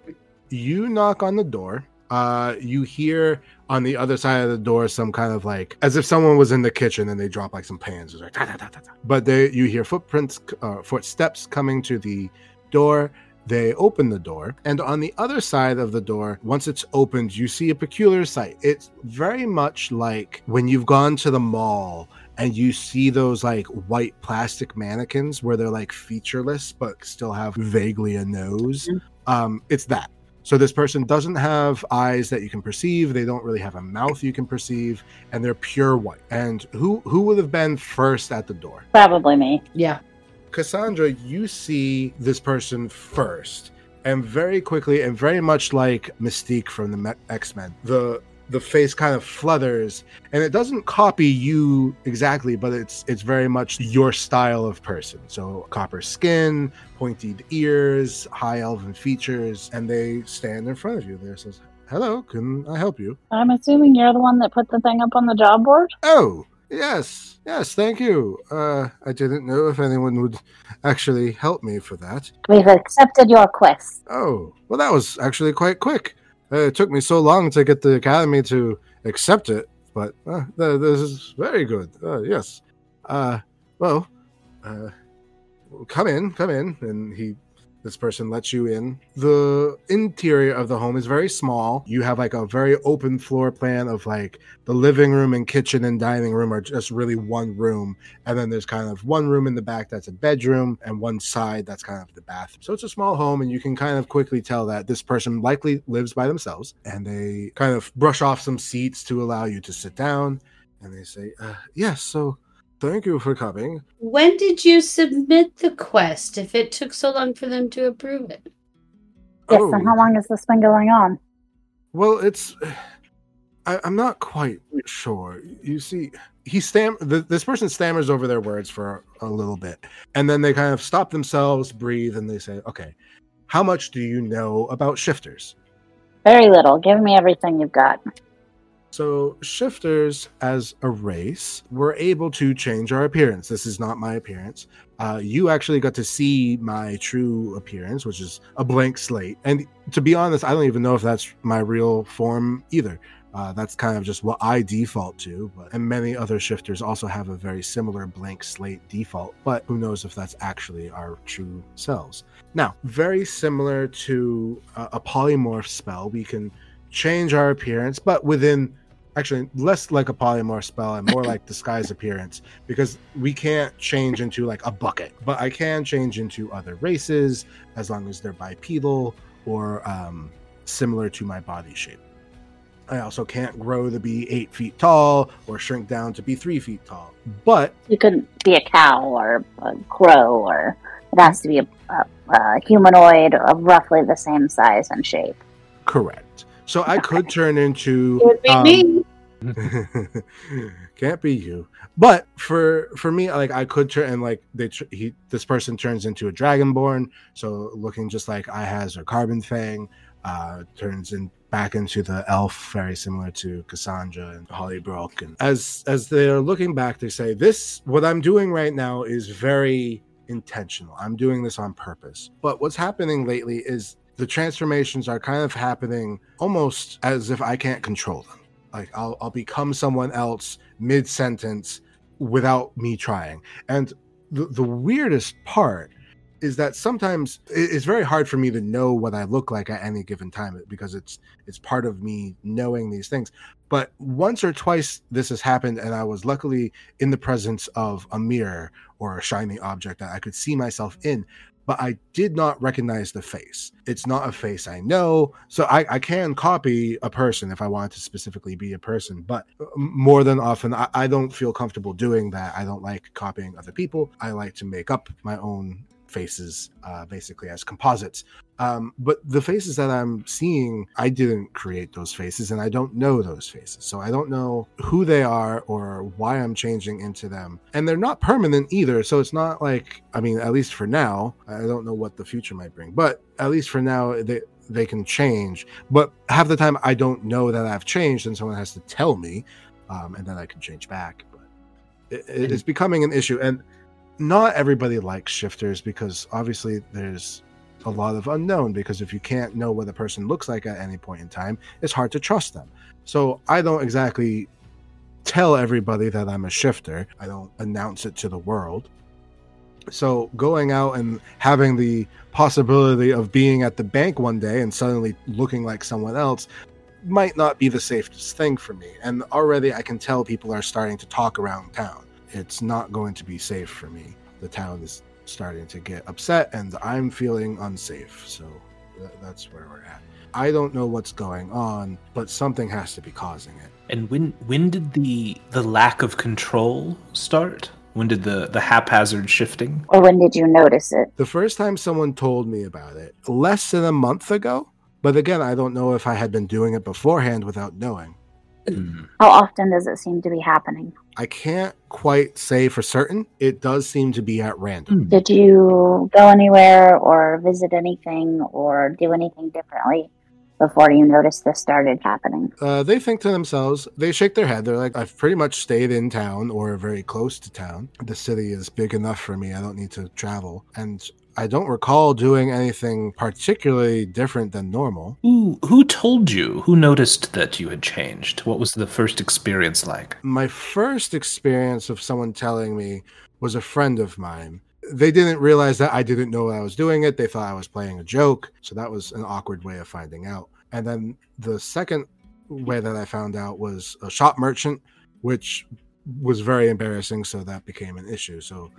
you knock on the door uh you hear on the other side of the door some kind of like as if someone was in the kitchen and they drop like some pans It's like, "Ta, ta, ta, ta, ta." but they you hear footprints uh, footsteps coming to the door they open the door and on the other side of the door once it's opened you see a peculiar sight it's very much like when you've gone to the mall and you see those like white plastic mannequins where they're like featureless but still have vaguely a nose um it's that so this person doesn't have eyes that you can perceive they don't really have a mouth you can perceive and they're pure white and who who would have been first at the door Probably me. Yeah. cassandra you see this person first and very quickly and very much like mystique from the x-men the the face kind of flutters and it doesn't copy you exactly but it's it's very much your style of person so copper skin pointed ears high elven features and they stand in front of you there says hello can i help you I'm assuming you're the one that put the thing up on the job board. oh yes yes thank you uh i didn't know if anyone would actually help me for that We've accepted your quest. Oh, well, that was actually quite quick. It took me so long to get the academy to accept it, but uh, th- this is very good. Uh, yes. Uh, well, uh, come in, come in, and he. This person lets you in. The interior of the home is very small. You have like a very open floor plan of like the living room and kitchen and dining room are just really one room. And then there's kind of one room in the back that's a bedroom, and one side that's kind of the bathroom. So it's a small home, and you can kind of quickly tell that this person likely lives by themselves. And they kind of brush off some seats to allow you to sit down. And they say, uh, Yes, so thank you for coming. When did you submit the quest if it took so long for them to approve it? Yes, Oh. and how long has this been going on? Well, it's. I, I'm not quite sure. You see, he stam. th this person stammers over their words for a little bit, and then they kind of stop themselves, breathe, and they say, "Okay, how much do you know about shifters?" Very little. Give me everything you've got. So, shifters as a race were able to change our appearance. This is not my appearance. Uh, you actually got to see my true appearance, which is a blank slate. And to be honest, I don't even know if that's my real form either. Uh, that's kind of just what I default to, but and many other shifters also have a very similar blank slate default. But who knows if that's actually our true selves? Now, very similar to a, a polymorph spell, we can change our appearance, but within actually less like a polymorph spell and more like disguise appearance because we can't change into like a bucket. But i can change into other races as long as they're bipedal or um, similar to my body shape. I also can't grow to be eight feet tall or shrink down to be three feet tall. But You could be a cow or a crow, or it has to be a, a, a humanoid of roughly the same size and shape. correct. So i could turn into It would be um, me. [LAUGHS] Can't be you. But for for me, like I could turn and like they tr- he this person turns into a dragonborn, so looking just like I has or Carbon Fang, uh, turns in back into the elf, very similar to Cassandra and Holly Hollybrook. And as as they're looking back, they say, "This what I'm doing right now is very intentional. I'm doing this on purpose." But what's happening lately is the transformations are kind of happening almost as if I can't control them like I'll, I'll become someone else mid sentence without me trying. And the, the weirdest part is that sometimes it's very hard for me to know what i look like at any given time because it's it's part of me knowing these things. But once or twice this has happened and i was luckily in the presence of a mirror or a shiny object that i could see myself in but I did not recognize the face. It's not a face I know. So I, I can copy a person if I want to specifically be a person, but uh, more than often, I, I don't feel comfortable doing that. I don't like copying other people. I like to make up my own faces uh, basically as composites. Um, but the faces that I'm seeing, I didn't create those faces and I don't know those faces. So I don't know who they are or why I'm changing into them. And they're not permanent either. So it's not like, I mean, at least for now, I don't know what the future might bring, but at least for now, they, they can change. But half the time, I don't know that I've changed and someone has to tell me um, and then I can change back. But it, it is becoming an issue. And not everybody likes shifters because obviously there's a lot of unknown because if you can't know what a person looks like at any point in time it's hard to trust them. So i don't exactly tell everybody that i'm a shifter. I don't announce it to the world. So going out and having the possibility of being at the bank one day and suddenly looking like someone else might not be the safest thing for me. And already i can tell people are starting to talk around town it's not going to be safe for me. The town is starting to get upset and I'm feeling unsafe. So th- that's where we're at. I don't know what's going on, but something has to be causing it. And when when did the the lack of control start? When did the the haphazard shifting? Or when did you notice it? The first time someone told me about it, less than a month ago, but again, I don't know if I had been doing it beforehand without knowing. Hmm. How often does it seem to be happening? I can't quite say for certain. It does seem to be at random. Hmm. Did you go anywhere or visit anything or do anything differently before you noticed this started happening? Uh, they think to themselves, they shake their head. They're like, I've pretty much stayed in town or very close to town. The city is big enough for me. I don't need to travel. And I don't recall doing anything particularly different than normal. Who who told you? Who noticed that you had changed? What was the first experience like? My first experience of someone telling me was a friend of mine. They didn't realize that I didn't know I was doing it. They thought I was playing a joke. So that was an awkward way of finding out. And then the second way that I found out was a shop merchant, which was very embarrassing. So that became an issue. So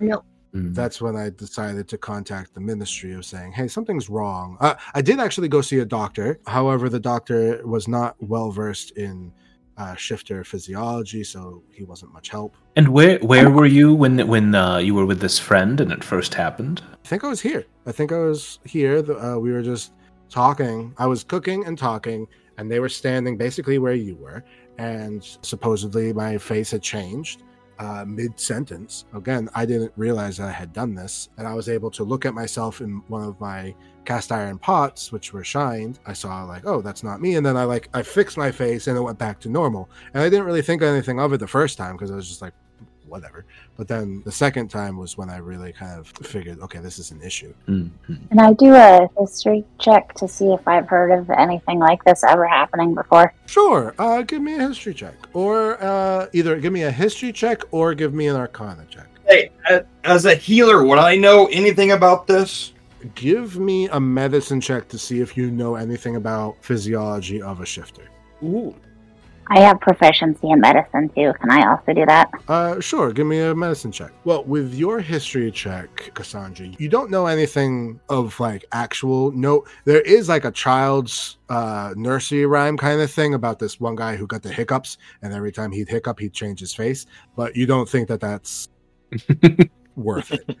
Hmm. that's when I decided to contact the ministry of saying, "Hey, something's wrong." Uh, I did actually go see a doctor. However, the doctor was not well versed in uh, shifter physiology, so he wasn't much help. And where where were you when when uh, you were with this friend and it first happened? I think I was here. I think I was here. The- Uh, we were just talking. I was cooking and talking, and they were standing basically where you were. And supposedly my face had changed uh, mid sentence. Again, I didn't realize that I had done this. And I was able to look at myself in one of my cast iron pots, which were shined. I saw, like, oh, that's not me. And then I, like, I fixed my face and it went back to normal. And I didn't really think anything of it the first time because I was just like, whatever. But then the second time was when I really kind of figured, okay, this is an issue. Mhm. Can I do a history check to see if I've heard of anything like this ever happening before? Sure, uh, give me a history check, or uh, either give me a history check or give me an Arcana check. Hey, as a healer, would I know anything about this? Give me a medicine check to see if you know anything about physiology of a shifter. Ooh. I have proficiency in medicine too. Can I also do that? Uh, sure. Give me a medicine check. Well, with your history check, Cassandra, you don't know anything of like actual. No, there is like a child's uh, nursery rhyme kind of thing about this one guy who got the hiccups, and every time he'd hiccup, he'd change his face. But you don't think that that's [LAUGHS] worth it.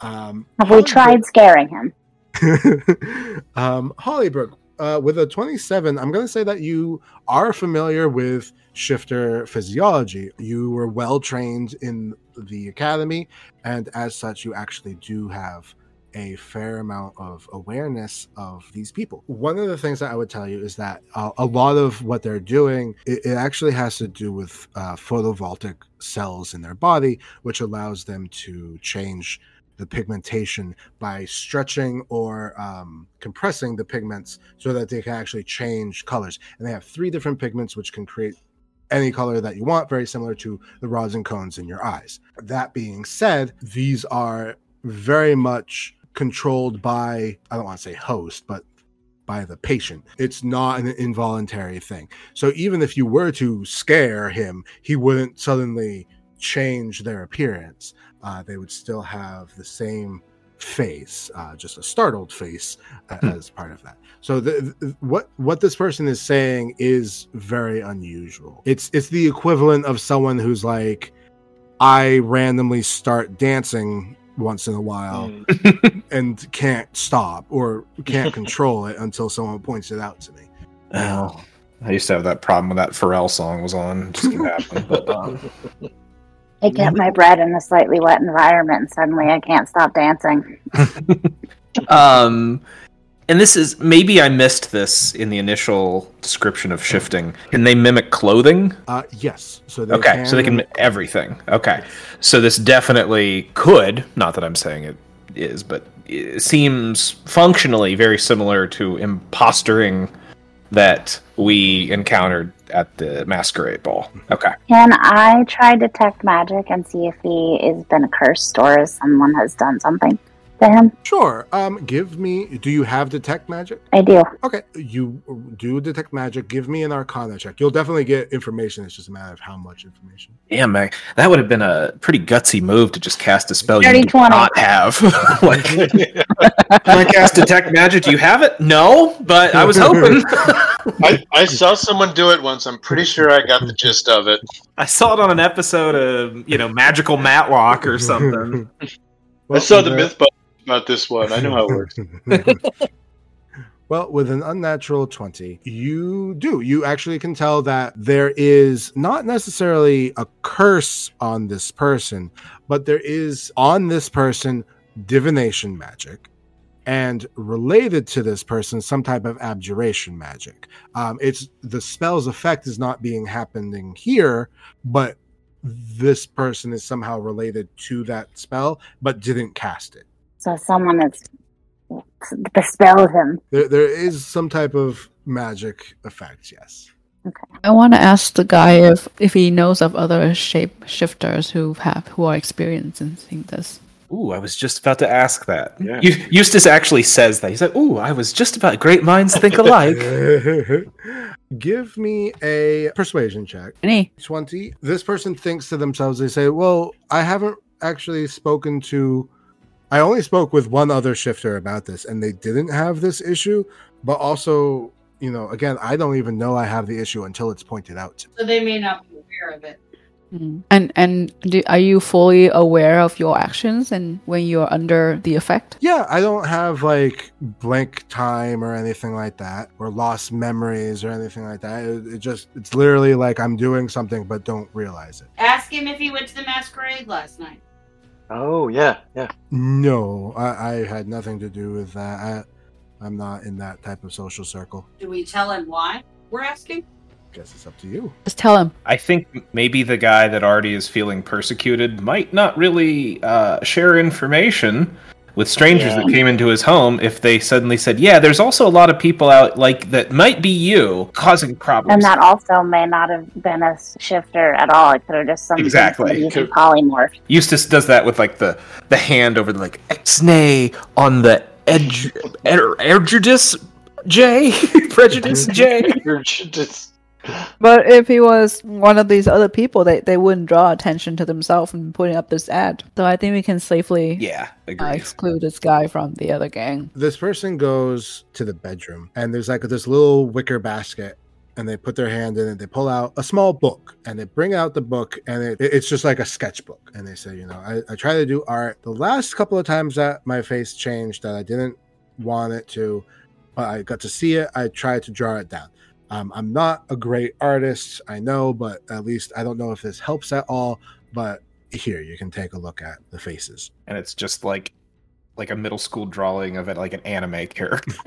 Um, Have we tried scaring him? [LAUGHS] um, Hollybrook, uh, with a 27, I'm going to say that you are familiar with shifter physiology. You were well trained in the academy, and as such, you actually do have a fair amount of awareness of these people. One of the things that I would tell you is that uh, a lot of what they're doing, it, it actually has to do with uh, photovoltaic cells in their body, which allows them to change the pigmentation by stretching or um, compressing the pigments so that they can actually change colors. And they have three different pigments which can create any color that you want, very similar to the rods and cones in your eyes. That being said, these are very much controlled by, I don't want to say host, but by the patient. It's not an involuntary thing. So even if you were to scare him, he wouldn't suddenly change their appearance. Uh, they would still have the same face, uh, just a startled face uh, as part of that. So the, the, what what this person is saying is very unusual. It's it's the equivalent of someone who's like, I randomly start dancing once in a while [LAUGHS] and can't stop or can't [LAUGHS] control it until someone points it out to me. Oh, I used to have that problem when that Pharrell song was on. It just can happen. But, um, [LAUGHS] I get my bread in a slightly wet environment and suddenly I can't stop dancing. [LAUGHS] um, and this is maybe I missed this in the initial description of shifting. Can they mimic clothing? Uh, yes. So they okay, so they can mi- everything. Okay, so this definitely could. Not that I'm saying it is, but it seems functionally very similar to impostering that we encountered at the masquerade ball. Mm-hmm. Okay. Can I try detect magic and see if he has been cursed or if someone has done something to him? Sure. Um, give me. Do you have detect magic? I do. Okay, you do detect magic. Give me an Arcana check. You'll definitely get information. It's just a matter of how much information. Damn, man, that would have been a pretty gutsy move to just cast a spell you Dirty do 20. not have. [LAUGHS] like, [LAUGHS] can I cast detect magic? Do you have it? No, but I was hoping. [LAUGHS] I, I saw someone do it once. I'm pretty sure I got the gist of it. I saw it on an episode of you know Magical Matlock or something. I saw the there- about this one. I know how it works. [LAUGHS] well, with an unnatural 20, you do. You actually can tell that there is not necessarily a curse on this person, but there is on this person divination magic. And related to this person, some type of abjuration magic. Um, it's the spell's effect is not being happening here, but this person is somehow related to that spell, but didn't cast it. So someone has bespelled him. There, there is some type of magic effect, yes. Okay. I want to ask the guy if if he knows of other shape shifters who have who are experiencing this. Ooh, I was just about to ask that. Yeah. Eu- Eustace actually says that. He's like, "Ooh, I was just about great minds think alike." [LAUGHS] Give me a persuasion check. Any 20. This person thinks to themselves, they say, Well, I haven't actually spoken to. I only spoke with one other shifter about this, and they didn't have this issue. But also, you know, again, I don't even know I have the issue until it's pointed out to me. So they may not be aware of it. Hmm. and and do, are you fully aware of your actions and when you're under the effect? Yeah, I don't have like blank time or anything like that, or lost memories or anything like that. It, it just, it's literally like I'm doing something but don't realize it. Ask him if he went to the masquerade last night. Oh yeah, yeah. No, I, I had nothing to do with that. I, I'm not in that type of social circle. Do we tell him why we're asking? guess it's up to you. Just tell him. I think maybe the guy that already is feeling persecuted might not really uh, share information with strangers Yeah. that came into his home if they suddenly said, "Yeah, there's also a lot of people out like that might be you causing problems." And that also may not have been a shifter at all. It could have just some Exactly. using Could- polymorph. Eustace does that with like the the hand over the like X-nay on the edge er, [LAUGHS] prejudice J prejudice J. You're just But if he was one of these other people, they, they wouldn't draw attention to themselves and putting up this ad. So I think we can safely Yeah, uh, exclude this guy from the other gang. This person goes to the bedroom, and there's like this little wicker basket, and they put their hand in it. They pull out a small book, and they bring out the book, and it, it's just like a sketchbook. And they say, you know, I, I try to do art. The last couple of times that my face changed, that I didn't want it to, but I got to see it. I tried to draw it down. Um, I'm not a great artist, I know, but at least I don't know if this helps at all. But here, you can take a look at the faces. and it's just like like a middle school drawing of it like an anime character. [LAUGHS]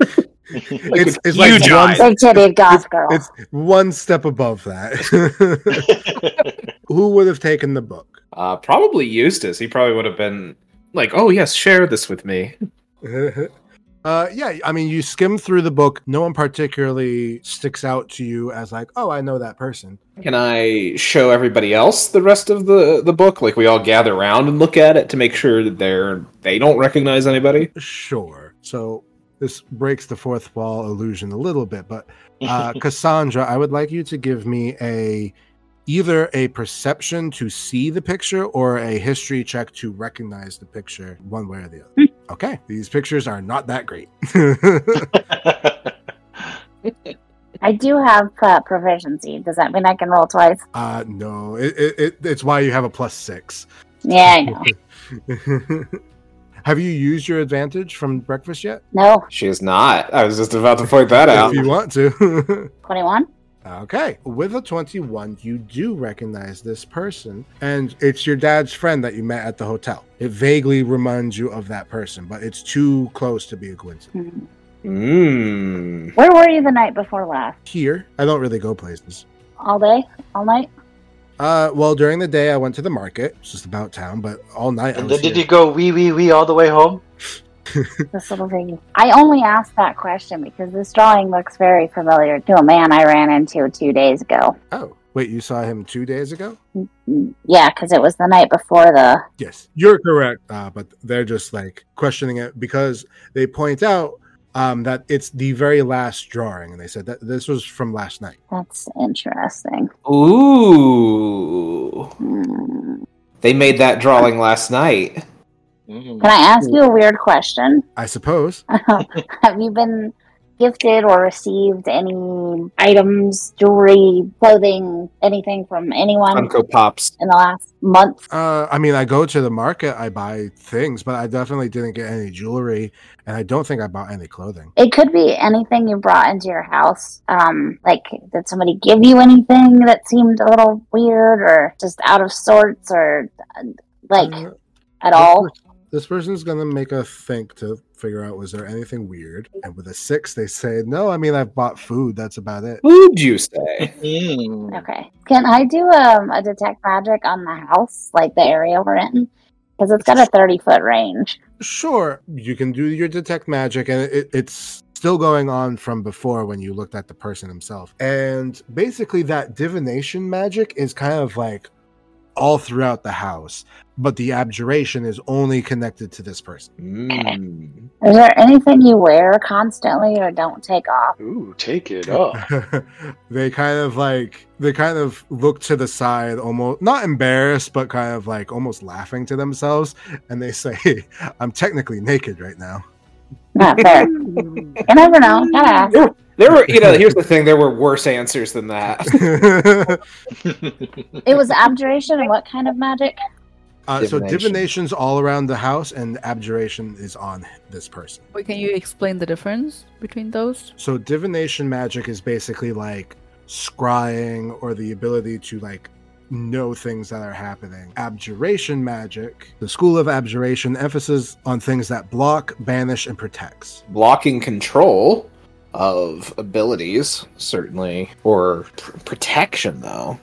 it's, it's huge like one, eyes. Big titted goth girl. it's one step above that. [LAUGHS] Who would have taken the book? Uh, probably Eustace. He probably would have been like, "Oh yes, share this with me." [LAUGHS] uh, yeah, I mean, you skim through the book. No one particularly sticks out to you as like, oh, I know that person. Can I show everybody else the rest of the the book? Like we all gather around and look at it to make sure that they're they don't recognize anybody. Sure. So this breaks the fourth wall illusion a little bit, but uh, [LAUGHS] Cassandra, I would like you to give me a either a perception to see the picture or a history check to recognize the picture, one way or the other. Okay, these pictures are not that great. [LAUGHS] [LAUGHS] I do have uh, proficiency. Does that mean I can roll twice? uh, no, it, it, it, it's why you have a plus six. Yeah, I know. [LAUGHS] have you used your advantage from breakfast yet? No, She is not. I was just about to point that out. If you want to. 21? Okay, with a 21, you do recognize this person, and it's your dad's friend that you met at the hotel. It vaguely reminds you of that person, but it's too close to be a coincidence. Mmm. Where were you the night before last? Here, I don't really go places. All day? All night? Uh, well, during the day, I went to the market, it's just about town, but all night I and was then did here. you go wee wee wee all the way home? [LAUGHS] This little thing. I only asked that question because this drawing looks very familiar to a man I ran into two days ago. Oh, wait, you saw him two days ago? Mm, Yeah, because it was the night before the. Yes, you're correct. Uh, but they're just like questioning it because they point out um, that it's the very last drawing, and they said that this was from last night. That's interesting. Ooh. Hmm. They made that drawing last night. Mm. Can I ask you a weird question? I suppose. [LAUGHS] Have you been gifted or received any items, jewelry, clothing, anything from anyone Funko Pops. in the last month? Uh, I mean, I go to the market, I buy things, but I definitely didn't get any jewelry, and I don't think I bought any clothing. It could be anything you brought into your house. Um, like, did somebody give you anything that seemed a little weird or just out of sorts or uh, like Uh, at all? This person's gonna make a think to figure out was there anything weird, and with a six, they say no. I mean, I've bought food. That's about it. Who'd you say? Mm. Okay. Can I do um, a detect magic on the house, like the area we're in? Because it's got a 30 foot range. Sure, you can do your detect magic, and it, it's still going on from before when you looked at the person himself. And basically, that divination magic is kind of like all throughout the house, but the abjuration is only connected to this person. Mm. Is there anything you wear constantly or don't take off? Ooh, take it up. [LAUGHS] they kind of like they kind of look to the side almost not embarrassed but kind of like almost laughing to themselves and they say hey, [LAUGHS] i'm technically naked right now Not fair. [LAUGHS] you never know. Gotta ask. There, there were, you know, here's the [LAUGHS] thing. There were worse answers than that. [LAUGHS] It was abjuration and what kind of magic? uh, so Divination. divination's all around the house and abjuration is on this person Wait, can you explain the difference between those? so divination magic is basically like scrying or the ability to like know things that are happening abjuration magic the school of abjuration emphasis on things that block banish and protects Blocking control. Of abilities, certainly, or pr- protection, though.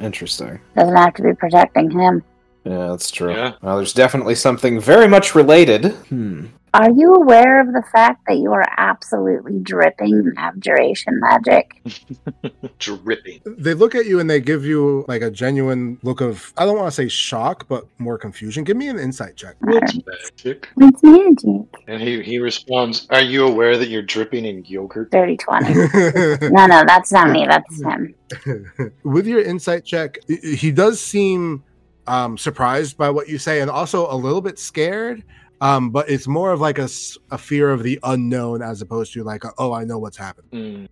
Interesting. Doesn't have to be protecting him. Yeah, that's true. Yeah. Well, there's definitely something very much related. Hmm. Are you aware of the fact that you are absolutely dripping abjuration magic? [LAUGHS] Dripping. They look at you and they give you like a genuine look of I don't want to say shock, but more confusion. Give me an insight check. What's magic? It's magic. And he, he responds, Are you aware that you're dripping in yogurt? Dirty 20. [LAUGHS] no, no, that's not me. That's him. [LAUGHS] With your insight check, he does seem um, surprised by what you say and also a little bit scared. Um, but it's more of like a, a fear of the unknown as opposed to like, a, oh, I know what's happened. Hmm,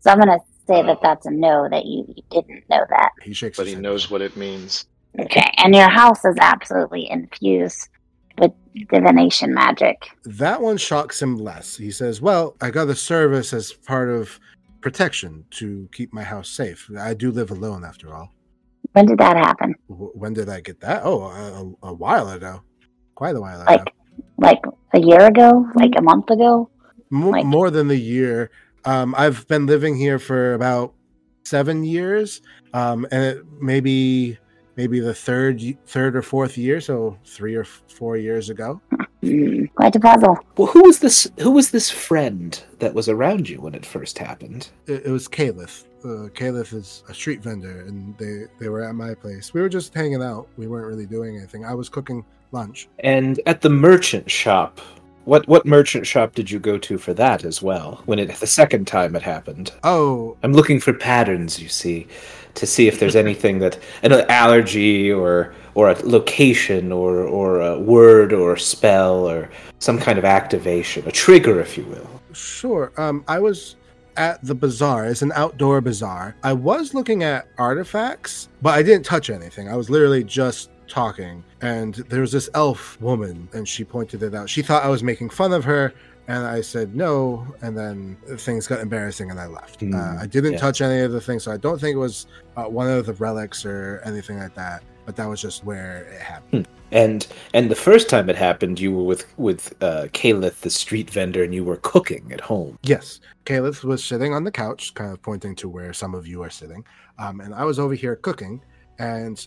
So I'm going to say that that's a no, that you, you didn't know that. He shakes but his he head. knows what it means. Okay. And your house is absolutely infused with divination magic. That one shocks him less. He says, Well, I got the service as part of protection to keep my house safe. I do live alone after all. When did that happen? W- When did I get that? Oh, a, a, a while ago. Quite a while ago. Like, like a year ago? Like a month ago? Mo- like- more than the year. Um, I've been living here for about seven years, um, and it maybe maybe the third third or fourth year, so three or f- four years ago. Hmm, quite a puzzle. Well, who was this? Who was this friend that was around you when it first happened? It, it was Caliph. Uh, Caliph is a street vendor, and they they were at my place. We were just hanging out. We weren't really doing anything. I was cooking lunch. And at the merchant shop, what what merchant shop did you go to for that as well? When it the second time it happened, Oh, I'm looking for patterns. You see, to see if there's anything that an allergy or or a location or or a word or a spell or some kind of activation, a trigger, if you will. Sure. Um, I was at the bazaar. It's an outdoor bazaar. I was looking at artifacts, but I didn't touch anything. I was literally just talking. And there was this elf woman, and she pointed it out. She thought I was making fun of her, and I said no. And then things got embarrassing, and I left. Hmm, uh, I didn't yeah. touch any of the things, so I don't think it was uh, one of the relics or anything like that. But that was just where it happened. And and the first time it happened, you were with with uh, Caliph, the street vendor, and you were cooking at home. Yes, Caliph was sitting on the couch, kind of pointing to where some of you are sitting, um, and I was over here cooking. And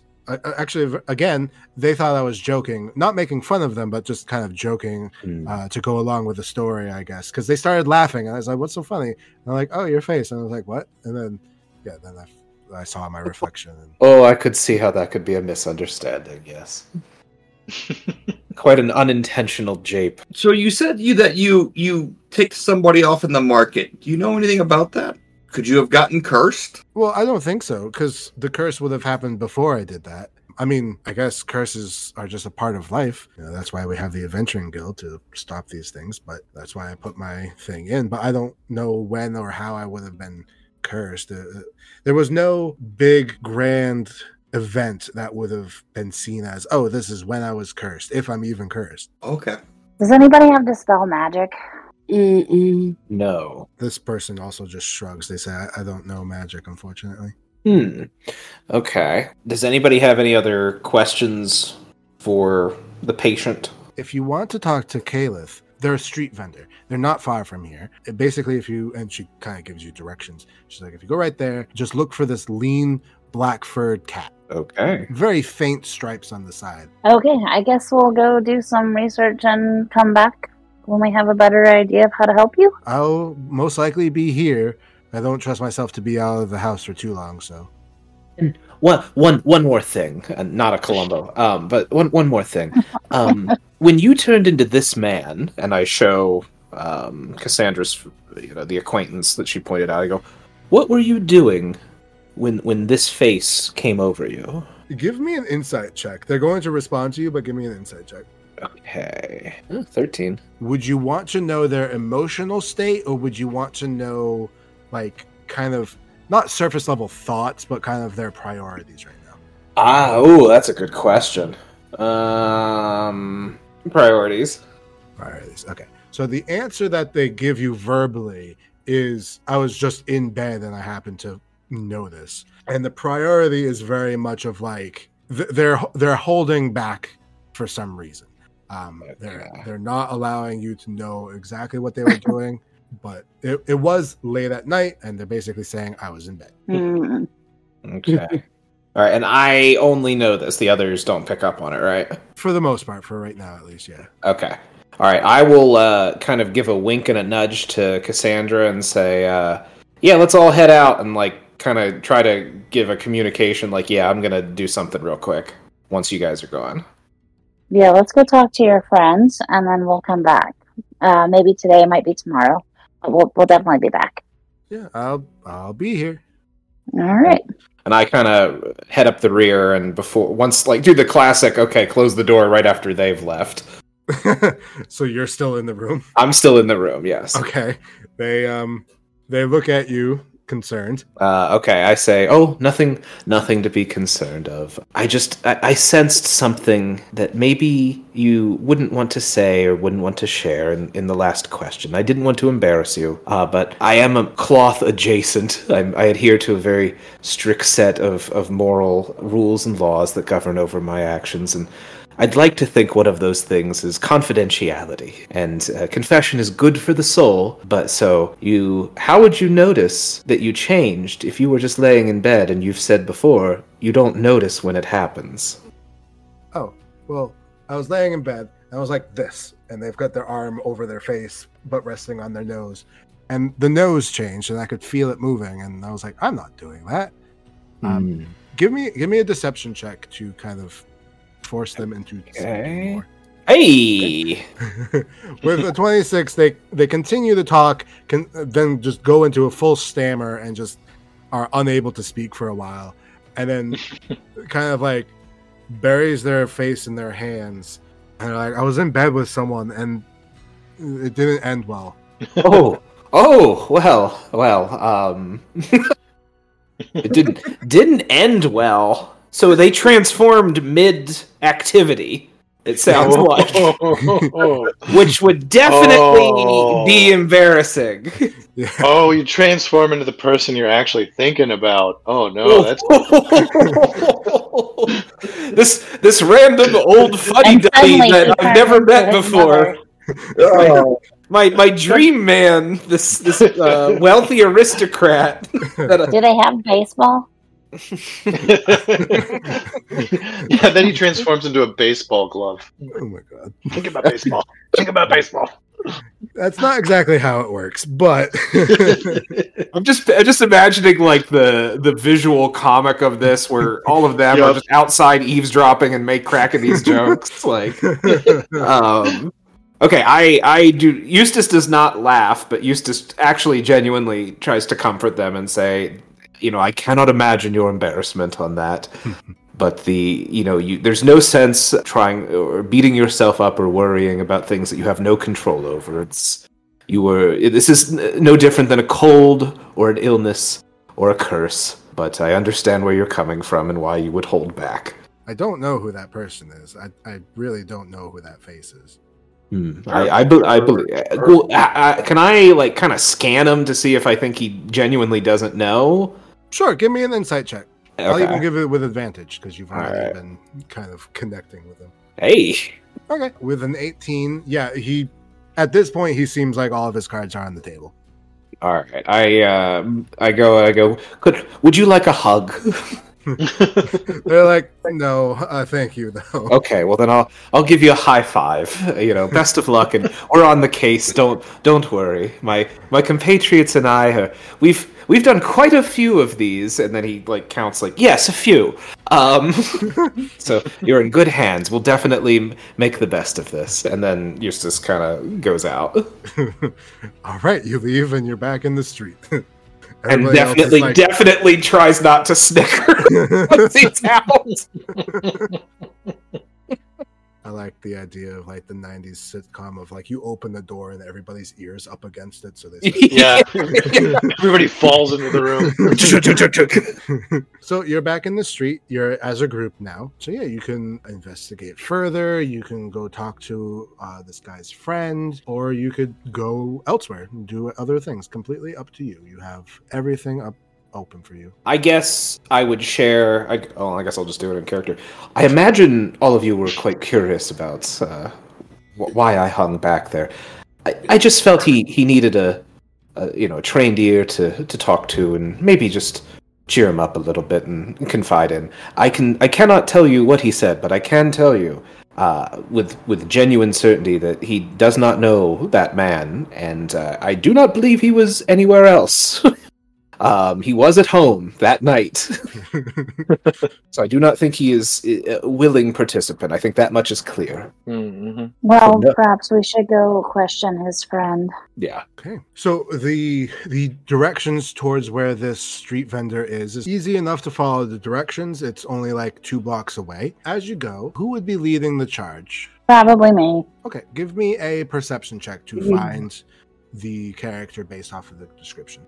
actually, again, they thought I was joking, not making fun of them, but just kind of joking Hmm. uh, to go along with the story, I guess. Because they started laughing, and I was like, "What's so funny?" And they're like, "Oh, your face," and I was like, "What?" And then, yeah, then I, I saw my reflection. And, Oh, I could see how that could be a misunderstanding. Yes, [LAUGHS] quite an unintentional jape. So you said you that you you ticked somebody off in the market. Do you know anything about that? Could you have gotten cursed? well, I don't think so, because the curse would have happened before I did that. I mean, I guess curses are just a part of life. You know, that's why we have the Adventuring Guild to stop these things. But that's why I put my thing in. But I don't know when or how I would have been cursed. Uh, there was no big grand event that would have been seen as, oh, this is when I was cursed, if I'm even cursed. Okay. Does anybody have dispel magic? Mm-mm. No. This person also just shrugs. They say, I, I don't know magic, unfortunately. Hmm. Okay. Does anybody have any other questions for the patient? if you want to talk to Caliph, they're a street vendor. They're not far from here. It basically, if you and she kind of gives you directions. She's like, if you go right there, just look for this lean black furred cat. Okay. Very faint stripes on the side. Okay, I guess we'll go do some research and come back when we have a better idea of how to help you. I'll most likely be here. I don't trust myself to be out of the house for too long, so One, one, one more thing, and not a Columbo. Um, but one, one more thing. Um, [LAUGHS] when you turned into this man, and I show um, Cassandra's, you know, the acquaintance that she pointed out, I go, "What were you doing when when this face came over you?" give me an insight check. They're going to respond to you, but give me an insight check. Okay, thirteen. Would you want to know their emotional state, or would you want to know, like, kind of not surface level thoughts, but kind of their priorities right now? Ah, oh, that's a good question. Um, priorities. Priorities. Okay. So the answer that they give you verbally is I was just in bed and I happened to know this. And the priority is very much of like th- they're they're holding back for some reason. Um, they're they're not allowing you to know exactly what they were doing. but it, it was late at night, and they're basically saying I was in bed. Mm. Okay. All right, and I only know this. The others don't pick up on it, right? For the most part, for right now at least, yeah. Okay. All right, I will uh, kind of give a wink and a nudge to Cassandra and say, uh, "Yeah, let's all head out," and like kind of try to give a communication, like, "Yeah, I'm gonna do something real quick once you guys are gone." Yeah, let's go talk to your friends, and then we'll come back. Uh, maybe today, might be tomorrow, but we'll we'll definitely be back. Yeah, I'll I'll be here. All right. And I kind of head up the rear, and before once like do the classic, okay, close the door right after they've left. [LAUGHS] so you're still in the room. I'm still in the room. Yes. Okay. They um they look at you concerned. Uh, okay, I say, oh, nothing, nothing to be concerned of. I just, I, I sensed something that maybe you wouldn't want to say or wouldn't want to share in, in the last question. I didn't want to embarrass you, uh, but I am a cloth adjacent. I'm, I adhere to a very strict set of, of moral rules and laws that govern over my actions, and I'd like to think one of those things is confidentiality, and uh, confession is good for the soul. But so you, how would you notice that you changed if you were just laying in bed and you've said before you don't notice when it happens? Oh, well, I was laying in bed and I was like this, and they've got their arm over their face but resting on their nose, and the nose changed, and I could feel it moving, and I was like, I'm not doing that. Um, give me give me a deception check to kind of force them into Okay. more. Hey, [LAUGHS] With the 26, they they continue to talk, can then just go into a full stammer and just are unable to speak for a while, and then [LAUGHS] kind of like buries their face in their hands, and like I was in bed with someone and it didn't end well. [LAUGHS] oh, oh, well, well, um, it didn't didn't end well. So they transformed mid activity. It sounds like, [LAUGHS] which would definitely Oh. be embarrassing. [LAUGHS] Oh, you transform into the person you're actually thinking about. Oh no, that's [LAUGHS] this this random old funny And dummy suddenly that I've never met before. mother. My my dream man, this this uh, wealthy aristocrat. that I- Do they have baseball? [LAUGHS] yeah, then he transforms into a baseball glove. Oh my god, Think about baseball. Think about baseball. that's not exactly how it works, but [LAUGHS] I'm just I'm just imagining like the the visual comic of this where all of them are just outside eavesdropping and make cracking these jokes [LAUGHS] like um okay I I do Eustace does not laugh but Eustace actually genuinely tries to comfort them and say you know I cannot imagine your embarrassment on that [LAUGHS] but the you know you there's no sense trying or beating yourself up or worrying about things that you have no control over it's you were this is no different than a cold or an illness or a curse but i understand where you're coming from and why you would hold back I don't know who that person is. I, I really don't know who that face is. Hmm. I, I, be- I believe. Well, I, I, can I like kind of scan him to see if I think he genuinely doesn't know? Sure, give me an insight check. I'll even give it with advantage because you've already Alright. been kind of connecting with him. Hey, Okay. With an 18, yeah, he at this point he seems like all of his cards are on the table. all right. I um, I go. I go. Could would you like a hug? [LAUGHS] They're like, no, uh, thank you though. Okay, well then I'll I'll give you a high five. You know, best of luck, and we're on the case. Don't don't worry. My my compatriots and I are we've we've done quite a few of these, and then he like counts like yes, a few. Um, [LAUGHS] so you're in good hands. We'll definitely make the best of this. And then Eustace kind of goes out, [LAUGHS] all right, you leave and you're back in the street. [LAUGHS] and definitely like- definitely tries not to snicker he's out. I like the idea of like the '90s sitcom of like you open the door and everybody's ears up against it, so they. [LAUGHS] Yeah. [LAUGHS] Everybody falls into the room. [LAUGHS] so you're back in the street. You're as a group now. So yeah, you can investigate further. You can go talk to uh, this guy's friend, or you could go elsewhere and do other things. Completely up to you. You have everything up open for you. I guess I would share. I, oh, I guess I'll just do it in character. I imagine all of you were quite curious about uh, wh- why I hung back there. I, I just felt he, he needed a, a you know a trained ear to to talk to and maybe just cheer him up a little bit and confide in. I can I cannot tell you what he said, but I can tell you uh, with with genuine certainty that he does not know that man, and uh, I do not believe he was anywhere else. [LAUGHS] um, he was at home that night, [LAUGHS] so I do not think he is uh, a willing participant. I think that much is clear. Mm-hmm. Well, No. perhaps we should go question his friend. Yeah. Okay. So the the directions towards where this street vendor is is easy enough to follow the directions. It's only like two blocks away. As you go, who would be leading the charge? Probably me. Okay, give me a perception check to Mhm. find the character based off of the description.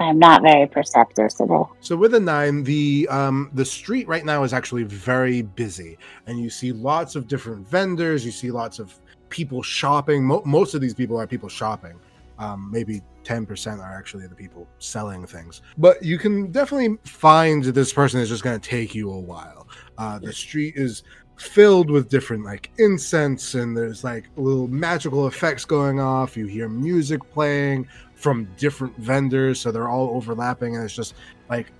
I'm not very perceptive today. So with a nine, the um the street right now is actually very busy, and you see lots of different vendors. You see lots of people shopping. Mo- most of these people are people shopping. Um, maybe ten percent are actually the people selling things. But you can definitely find this person is just going to take you a while. Uh, the street is filled with different like incense, and there's like little magical effects going off. You hear music playing from different vendors, so they're all overlapping, and it's just like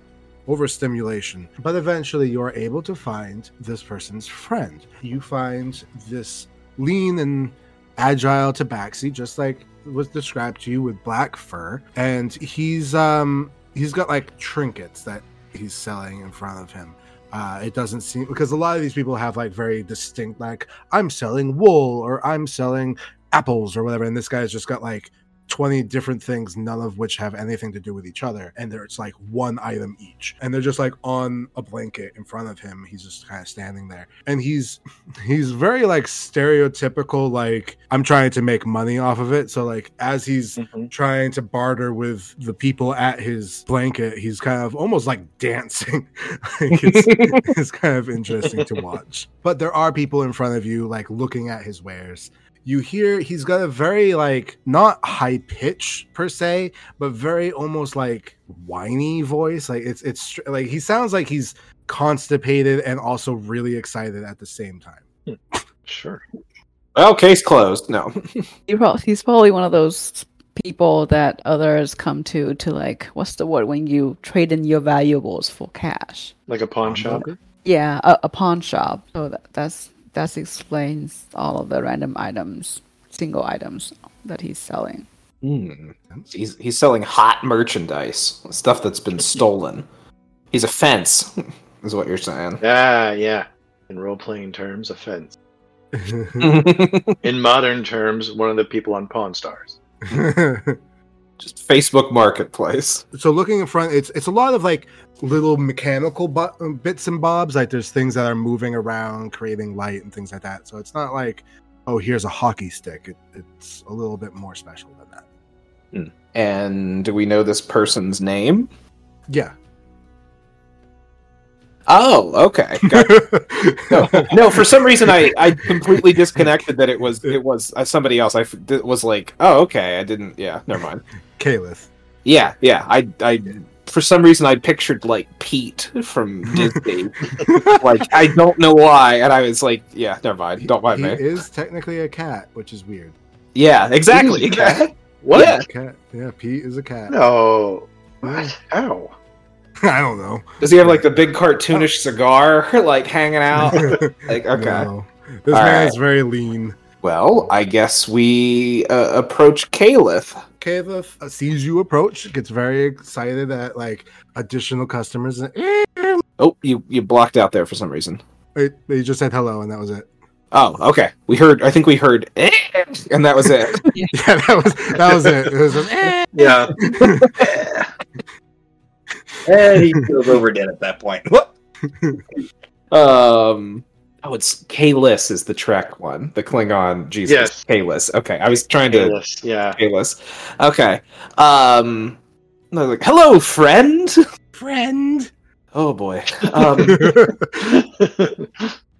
overstimulation. But eventually, you're able to find this person's friend. You find this lean and agile tabaxi, just like was described to you with black fur, and he's um he's got like trinkets that he's selling in front of him. Uh, it doesn't seem because a lot of these people have like very distinct like I'm selling wool or I'm selling apples or whatever, and this guy's just got like 20 different things, none of which have anything to do with each other. And there's like one item each. And they're just like on a blanket in front of him. He's just kind of standing there. And he's [LAUGHS] he's very like stereotypical, like I'm trying to make money off of it. So like as he's Mhm. trying to barter with the people at his blanket, he's kind of almost like dancing. [LAUGHS] like it's, [LAUGHS] it's kind of interesting to watch. But there are people in front of you like looking at his wares you hear he's got a very like not high pitch per se but very almost like whiny voice like it's it's like he sounds like he's constipated and also really excited at the same time hmm. Sure. Well, case closed. No. [LAUGHS] He's probably one of those people that others come to to like what's the word when you trade in your valuables for cash. Like a pawn shop. Yeah, a, a pawn shop. So that, that's that explains all of the random items, single items that he's selling. Hmm. He's he's selling hot merchandise, stuff that's been stolen. He's a fence, [LAUGHS] is what you're saying. Yeah, yeah. In role playing terms, a fence. [LAUGHS] In modern terms, one of the people on Pawn Stars. [LAUGHS] Just Facebook Marketplace. so looking in front it's it's a lot of like little mechanical bu- bits and bobs like there's things that are moving around creating light and things like that so it's not like oh here's a hockey stick it, it's a little bit more special than that And do we know this person's name? yeah Oh, okay. [LAUGHS] No, no, for some reason I, I completely disconnected that it was it was uh, somebody else. I it was like, oh, okay. I didn't. Yeah, never mind. Caliph. Yeah, yeah. I I for some reason I pictured like Pete from [LAUGHS] Disney. like I don't know why, and I was like, yeah, never mind. Don't mind he me. is technically a cat which is weird Yeah, exactly. [LAUGHS] He's a cat? What? Yeah. cat yeah pete is a cat No. What? How? [LAUGHS] i don't know Does he have like the big cartoonish cigar like hanging out? like okay. No. this All man right. is very lean Well, I guess we uh, approach Caliph. Caliph uh, sees you approach gets very excited at like additional customers and Oh, you you blocked out there for some reason. Wait, they just said hello and that was it Oh, okay. We heard. I think we heard, "Eh," and that was it. [LAUGHS] yeah that was that was it, it was just, "Eh." Yeah. and [LAUGHS] he feels overdid at that point. What? [LAUGHS] um. Oh, it's Kahless is the Trek one, the Klingon Jesus. Yes. Kahless. Okay, I was trying to Yes, yeah. Kahless. Okay. Um. no, like, hello, friend. friend Oh boy. Um.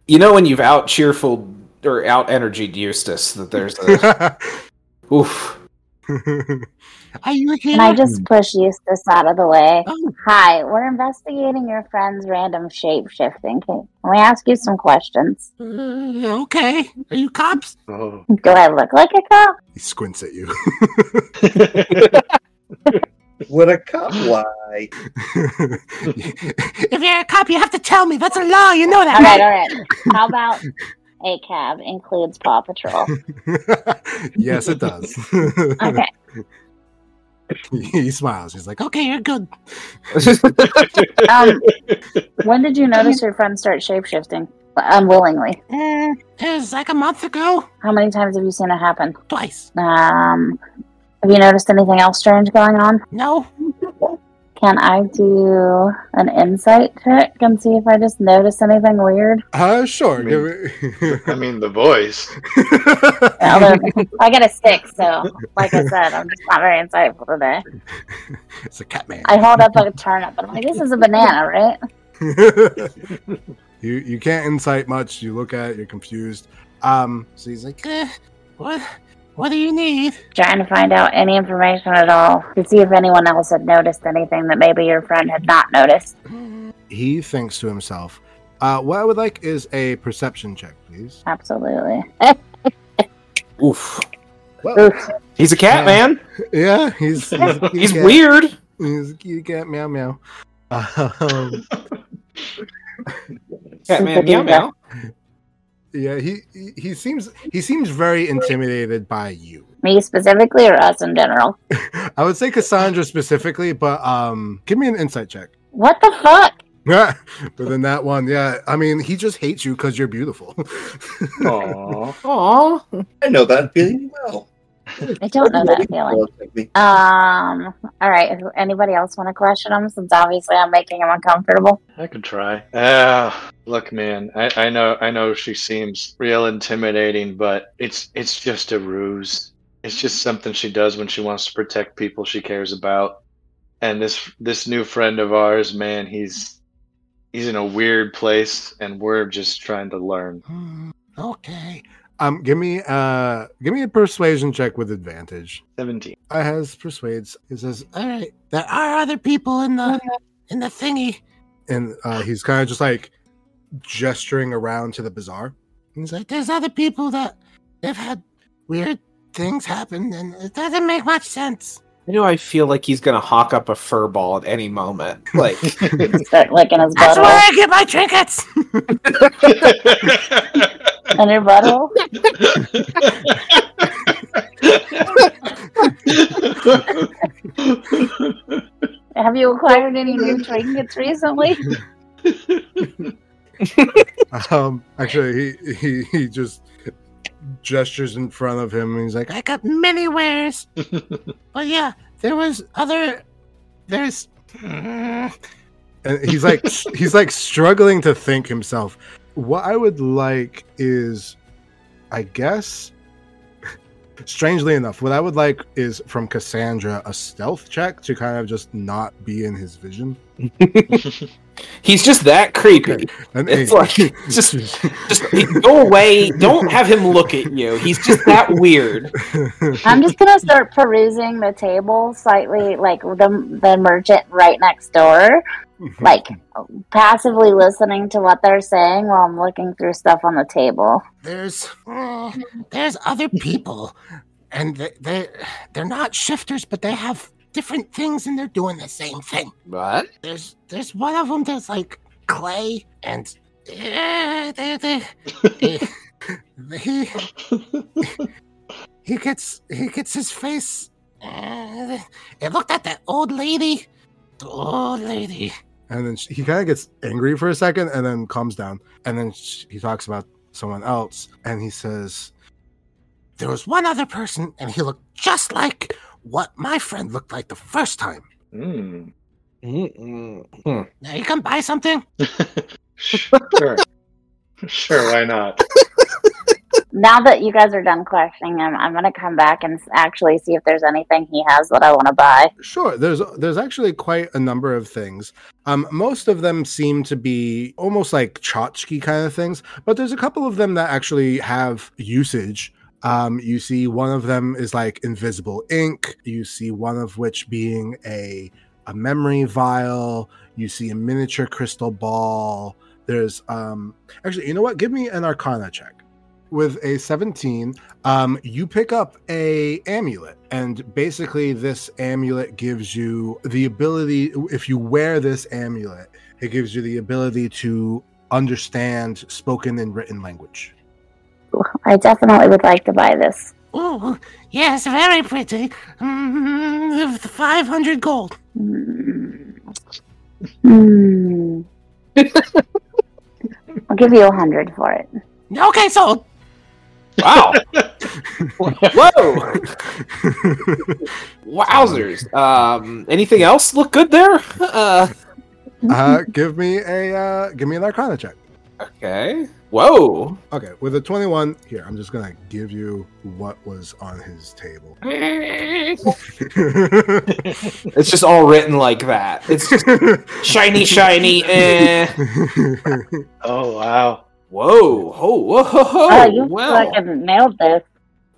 you know when you've out cheerful or out energied Eustace that there's a [LAUGHS] oof. [LAUGHS] Are you Can I just push Eustace out of the way? Oh. Hi, we're investigating your friend's random shape shifting. Can can we ask you some questions? Mm, okay. Are you cops? oh. Do I look like a cop? He squints at you. [LAUGHS] Would a cop lie? if you're a cop, you have to tell me. That's a law. You know that. All right, all right. How about a cab includes Paw Patrol? [LAUGHS] yes, it does. Okay. [LAUGHS] he smiles. He's like, "Okay, you're good." [LAUGHS] Um, when did you notice your friend start shapeshifting unwillingly? Mm, it was like a month ago. How many times have you seen it happen? Twice. Um, have you noticed anything else strange going on? No. Can I do an insight check and see if I just notice anything weird? Uh, sure. I mean- [LAUGHS] I mean, the voice. [LAUGHS] Other- I got a six, so like I said, I'm just not very insightful today. it's a cat man. I hold up a turnip, and I'm like, "This is a banana, right?" [LAUGHS] you you can't incite much. You look at it, you're confused. Um, so he's like, eh, "What? What do you need?" Trying to find out any information at all to see if anyone else had noticed anything that maybe your friend had not noticed. He thinks to himself, uh, "What I would like is a perception check, please." Absolutely. [LAUGHS] Oof. Well, Oof. He's a cat Uh, man. [LAUGHS] yeah, he's he's, a [LAUGHS] He's weird. He's a kitty cat. Meow meow. Um, Cat man, meow meow. Yeah, he he- he seems he seems very intimidated by you. Me specifically, or us in general? [LAUGHS] I would say Cassandra specifically, but um, give me an insight check. What the fuck? Yeah, [LAUGHS] but then that one, yeah. I mean, he just hates you because you're beautiful. [LAUGHS] Aww. Aw. I know that feeling well. I don't know that feeling. Um. All right. Anybody else want to question him? Since obviously I'm making him uncomfortable. I could try. Ah, look, man. I, I know. I know she seems real intimidating, but it's it's just a ruse. It's just something she does when she wants to protect people she cares about. And this this new friend of ours, man, he's he's in a weird place, and we're just trying to learn. Hmm, okay. Um, give me uh, give me a persuasion check with advantage. Seventeen. I has persuades. He says, "All right, there are other people in the in the thingy," and uh, he's kind of just like gesturing around to the bazaar. He's like, "There's other people that they've had weird things happen, and it doesn't make much sense." Why do I feel like he's gonna hawk up a fur ball at any moment? Like, [LAUGHS] Start licking his That's where. I get my trinkets. [LAUGHS] [LAUGHS] And your butthole? Have you acquired any new trinkets recently? um, actually, he he he just gestures in front of him, and he's like, "I got many wares." but yeah, there was other. There's. [LAUGHS] And he's like he's like struggling to think himself. What I would like is, I guess. [LAUGHS] Strangely enough, what I would like is from Cassandra a stealth check to kind of just not be in his vision. [LAUGHS] he's just that creepy. And It's like [LAUGHS] just just go away. Don't have him look at you. He's just that weird. I'm just gonna start perusing the table slightly, like the the merchant right next door, like passively listening to what they're saying while I'm looking through stuff on the table. there's uh, there's other people and they, they they're not shifters but they have different things and they're doing the same thing. What? there's there's one of them that's like clay and uh, they, they, they- he he gets he gets his face uh, it looked at that old lady the old lady. And then she, he kind of gets angry for a second and then calms down. And then sh he talks about someone else and he says there was one other person and he looked just like what my friend looked like the first time Mm. Mm-mm. Now you come buy something [LAUGHS] Sure. sure, why not? [LAUGHS] Now that you guys are done questioning him, I'm gonna come back and actually see if there's anything he has that I want to buy. Sure. There's there's actually quite a number of things. Um, most of them seem to be almost like tchotchke kind of things, but there's a couple of them that actually have usage. Um, you see one of them is like invisible ink. You see one of which being a a memory vial. You see a miniature crystal ball. There's um actually, you know what? Give me an Arcana check. with a 17, um, you pick up a amulet, and basically this amulet gives you the ability. If you wear this amulet, it gives you the ability to understand spoken and written language. I definitely would like to buy this. Oh, yes, very pretty. Mm, 500 gold. Hmm. I'll give you a hundred for it. Okay, sold. Wow. [LAUGHS] Whoa. [LAUGHS] Wowzers. Um, anything else look good there? Uh, uh, give me a uh, give me an Arcana check. Okay. Whoa. Okay, with a 21, here, I'm just gonna give you what was on his table. [LAUGHS] It's just all written like that. It's just shiny, shiny. Eh. oh wow. Whoa. Oh, whoa. Oh, you well, fucking nailed this.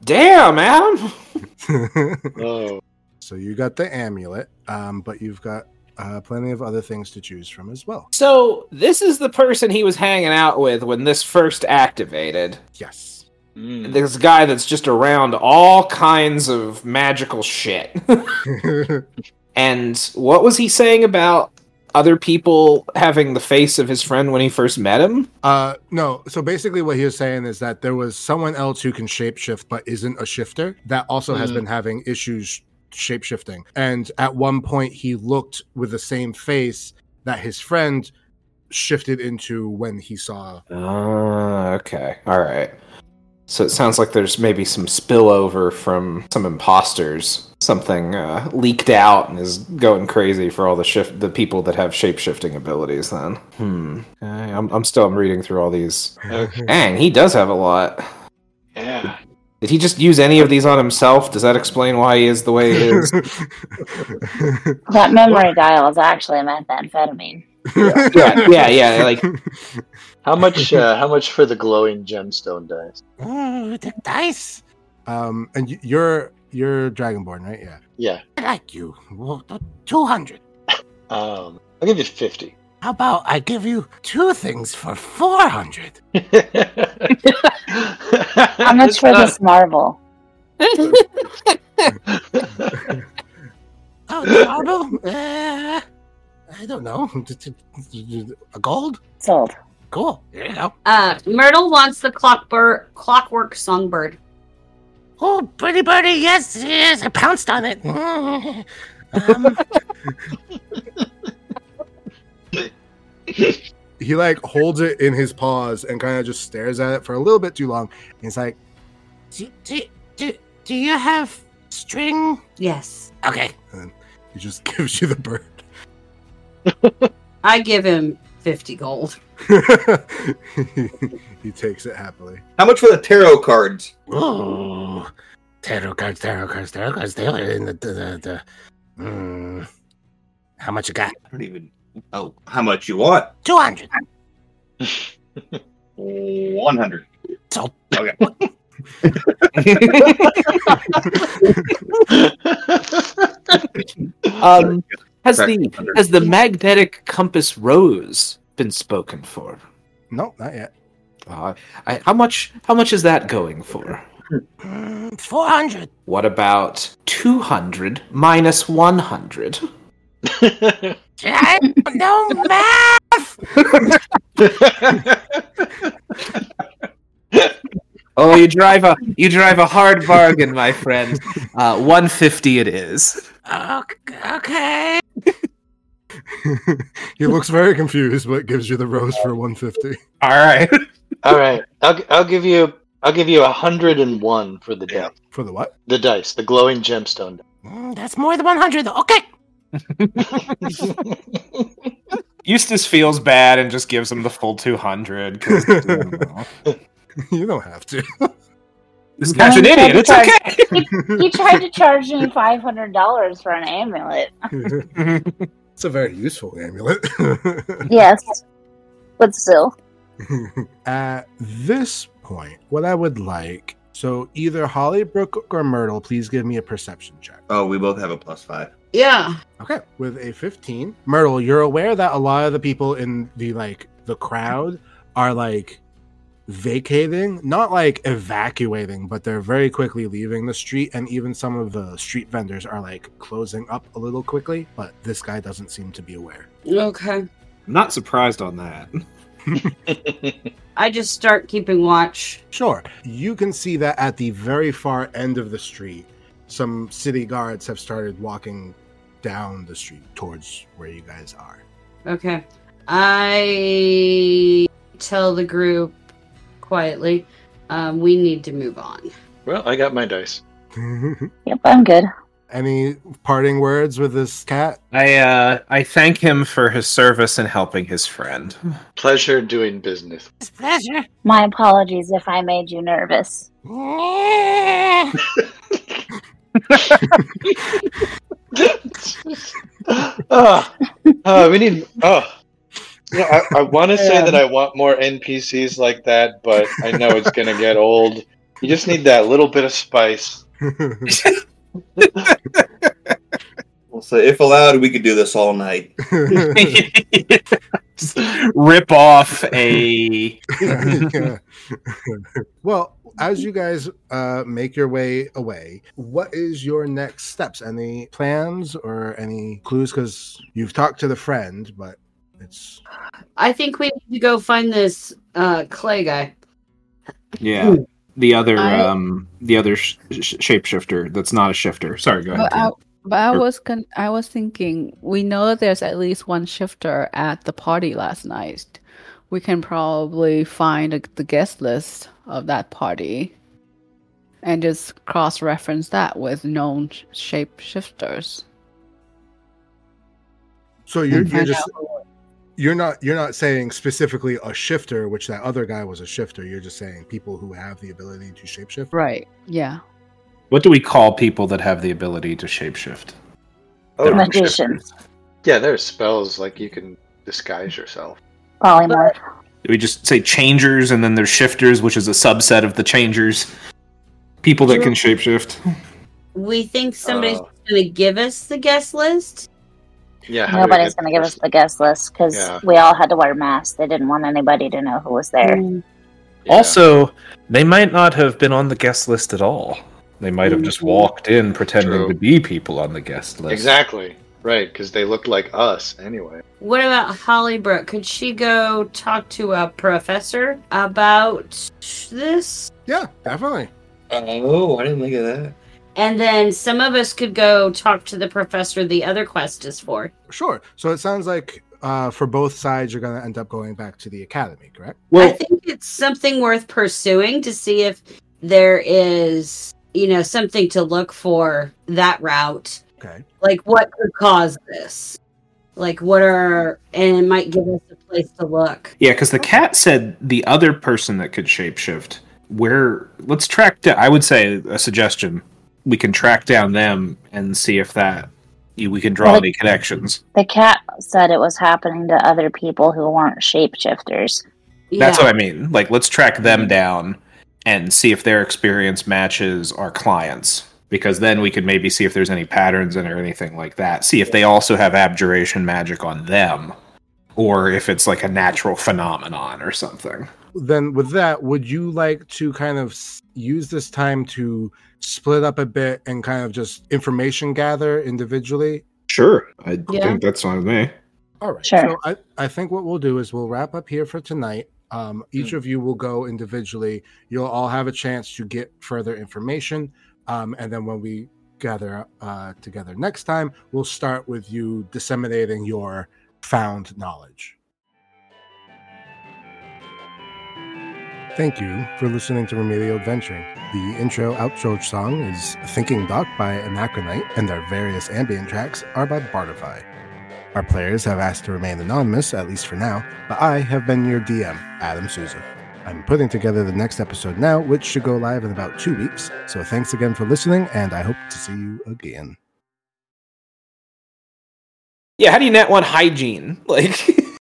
damn, Adam. [LAUGHS] Oh. so you got the amulet, um, but you've got uh, plenty of other things to choose from as well. So this is the person he was hanging out with when this first activated. Yes. Mm. This guy that's just around all kinds of magical shit. [LAUGHS] and what was he saying about other people having the face of his friend when he first met him? Uh, no. So basically, what he was saying is that there was someone else who can shapeshift but isn't a shifter that also has Mhm. been having issues shapeshifting. And at one point, he looked with the same face that his friend shifted into when he saw. Ah, okay. All right. So it sounds like there's maybe some spillover from some imposters. Something uh, leaked out and is going crazy for all the shift the people that have shape shifting abilities. Then, hmm. Okay, I'm, I'm still I'm reading through all these. Okay. Dang, he does have a lot. Yeah. Did he just use any of these on himself? Does that explain why he is the way he is? [LAUGHS] That memory dial is actually a methamphetamine. yeah, yeah, yeah. Like, How much? Uh, how much for the glowing gemstone dice? Oh, the dice. um, and you're you're Dragonborn, right? Yeah. Yeah. I like you. Well, 200. Um, I'll give you fifty. How about I give you two things for 400? How much for this marble? [LAUGHS] Oh, the marble? Uh, I don't know. A gold? Sold. Cool. There you go. Uh, Myrtle wants the clockbird, clockwork songbird. Oh, pretty birdie, yes, yes, I pounced on it. [LAUGHS] um, He like holds it in his paws and kind of just stares at it for a little bit too long. And he's like, do, do, do, do you have string? Yes. Okay. he just [LAUGHS] gives you the bird. I give him 50 gold. [LAUGHS] he takes it happily. How much for the tarot cards? Oh, Tarot cards, tarot cards, tarot cards. They are in the. the, the, the mm, how much you got? I don't even. Oh, how much you want? 200. [LAUGHS] One hundred. So, Okay. [LAUGHS] [LAUGHS] um, has the has the magnetic compass rose been spoken for? No, not yet. Uh, I, how much? How much is that going for? mm, 400. What about two hundred minus one hundred? I no math. [LAUGHS] Oh, you drive a you drive a hard bargain, my friend. Uh, one fifty it is. Okay. okay. [LAUGHS] he looks very confused, but gives you the rose for 150. All right. [LAUGHS] All right. I'll I'll give you I'll give you a hundred and one for the dice. For the what? The dice, the glowing gemstone. Mm, that's more than 100. Okay. [LAUGHS] Eustace feels bad and just gives him the full two hundred. [LAUGHS] you don't have to. This guy's an um, idiot. It's sorry. okay. He tried to charge me five hundred dollars for an amulet. [LAUGHS] it's a very useful amulet. Yes, but still. At this point, what I would like so either Hollybrook or Myrtle, please give me a perception check. Oh, we both have a plus five. Yeah. Okay, with a 15. Myrtle, you're aware that a lot of the people in the like the crowd are like vacating, not like evacuating, but they're very quickly leaving the street. And even some of the street vendors are like closing up a little quickly, but this guy doesn't seem to be aware. Okay. I'm not surprised on that. [LAUGHS] I just start keeping watch. Sure. You can see that at the very far end of the street, some city guards have started walking down the street towards where you guys are. Okay. I tell the group quietly, um, we need to move on. Well, I got my dice. [LAUGHS] Yep, I'm good. Any parting words with this cat? I uh I thank him for his service in helping his friend. Pleasure doing business. It's pleasure. My apologies if I made you nervous. [LAUGHS] [LAUGHS] oh, oh, we need. Oh, yeah. I, I want to say that I want more NPCs like that, but I know it's gonna get old. You just need that little bit of spice. [LAUGHS] We'll say, if allowed, we could do this all night. [LAUGHS] Rip off a [LAUGHS] well, as you guys uh, make your way away, what is your next steps? Any plans or any clues? Because you've talked to the friend, but it's I think we need to go find this uh, clay guy. Yeah. The other I- um the other sh- sh- shapeshifter that's not a shifter. Sorry, go ahead. But I, but I was con- I was thinking we know there's at least one shifter at the party last night. We can probably find a, the guest list of that party and just cross reference that with known shapeshifters. so you're, you're just out you're not you're not saying specifically a shifter, which that other guy was a shifter. You're just saying people who have the ability to shapeshift. Right. Yeah. What do we call people that have the ability to shapeshift? Oh, Magicians. shifters? Yeah, there's spells like you can disguise yourself. Polymorph. Do we just say changers and then there's shifters, which is a subset of the changers? People that can shapeshift. We think somebody's Oh. going to give us the guest list. Yeah, how do we Nobody's get going to give us the guest list because Yeah. we all had to wear masks. They didn't want anybody to know who was there. Mm. Yeah. Also, they might not have been on the guest list at all. They might have just walked in pretending True. to be people on the guest list. exactly right because they look like us anyway. What about Hollybrook? Could she go talk to a professor about this? Yeah, definitely. Oh, I didn't think of that. And then some of us could go talk to the professor the other quest is for. Sure. So it sounds like uh, for both sides, you're going to end up going back to the academy, correct? Well, I think it's something worth pursuing to see if there is, you know, something to look for that route. Okay. Like what could cause this? Like what are and it might give us a place to look. yeah, because the cat said the other person that could shapeshift. Where let's track down. I would say a suggestion. We can track down them and see if that we can draw Well, any connections. The cat said it was happening to other people who weren't shapeshifters. That's Yeah. what I mean. Like, let's track them mm-hmm. down and see if their experience matches our clients. Because then we could maybe see if there's any patterns in it or anything like that. See if they also have abjuration magic on them, or if it's like a natural phenomenon or something. Then, with that, would you like to kind of use this time to split up a bit and kind of just information gather individually? Sure, I Yeah. think that's fine with me. All right. Sure. So I, I think what we'll do is we'll wrap up here for tonight. Um, each of you will go individually. You'll all have a chance to get further information. Um, and then when we gather uh, together next time, we'll start with you disseminating your found knowledge. Thank you for listening to Remedial Adventuring. The intro outro song is Thinking Doc by Anachronite, and our various ambient tracks are by Bardify. Our players have asked to remain anonymous, at least for now, but I have been your DM, Adam Souza. I'm putting together the next episode now, which should go live in about two weeks. So thanks again for listening, and I hope to see you again. Yeah, how do you net one hygiene? [LAUGHS] Like,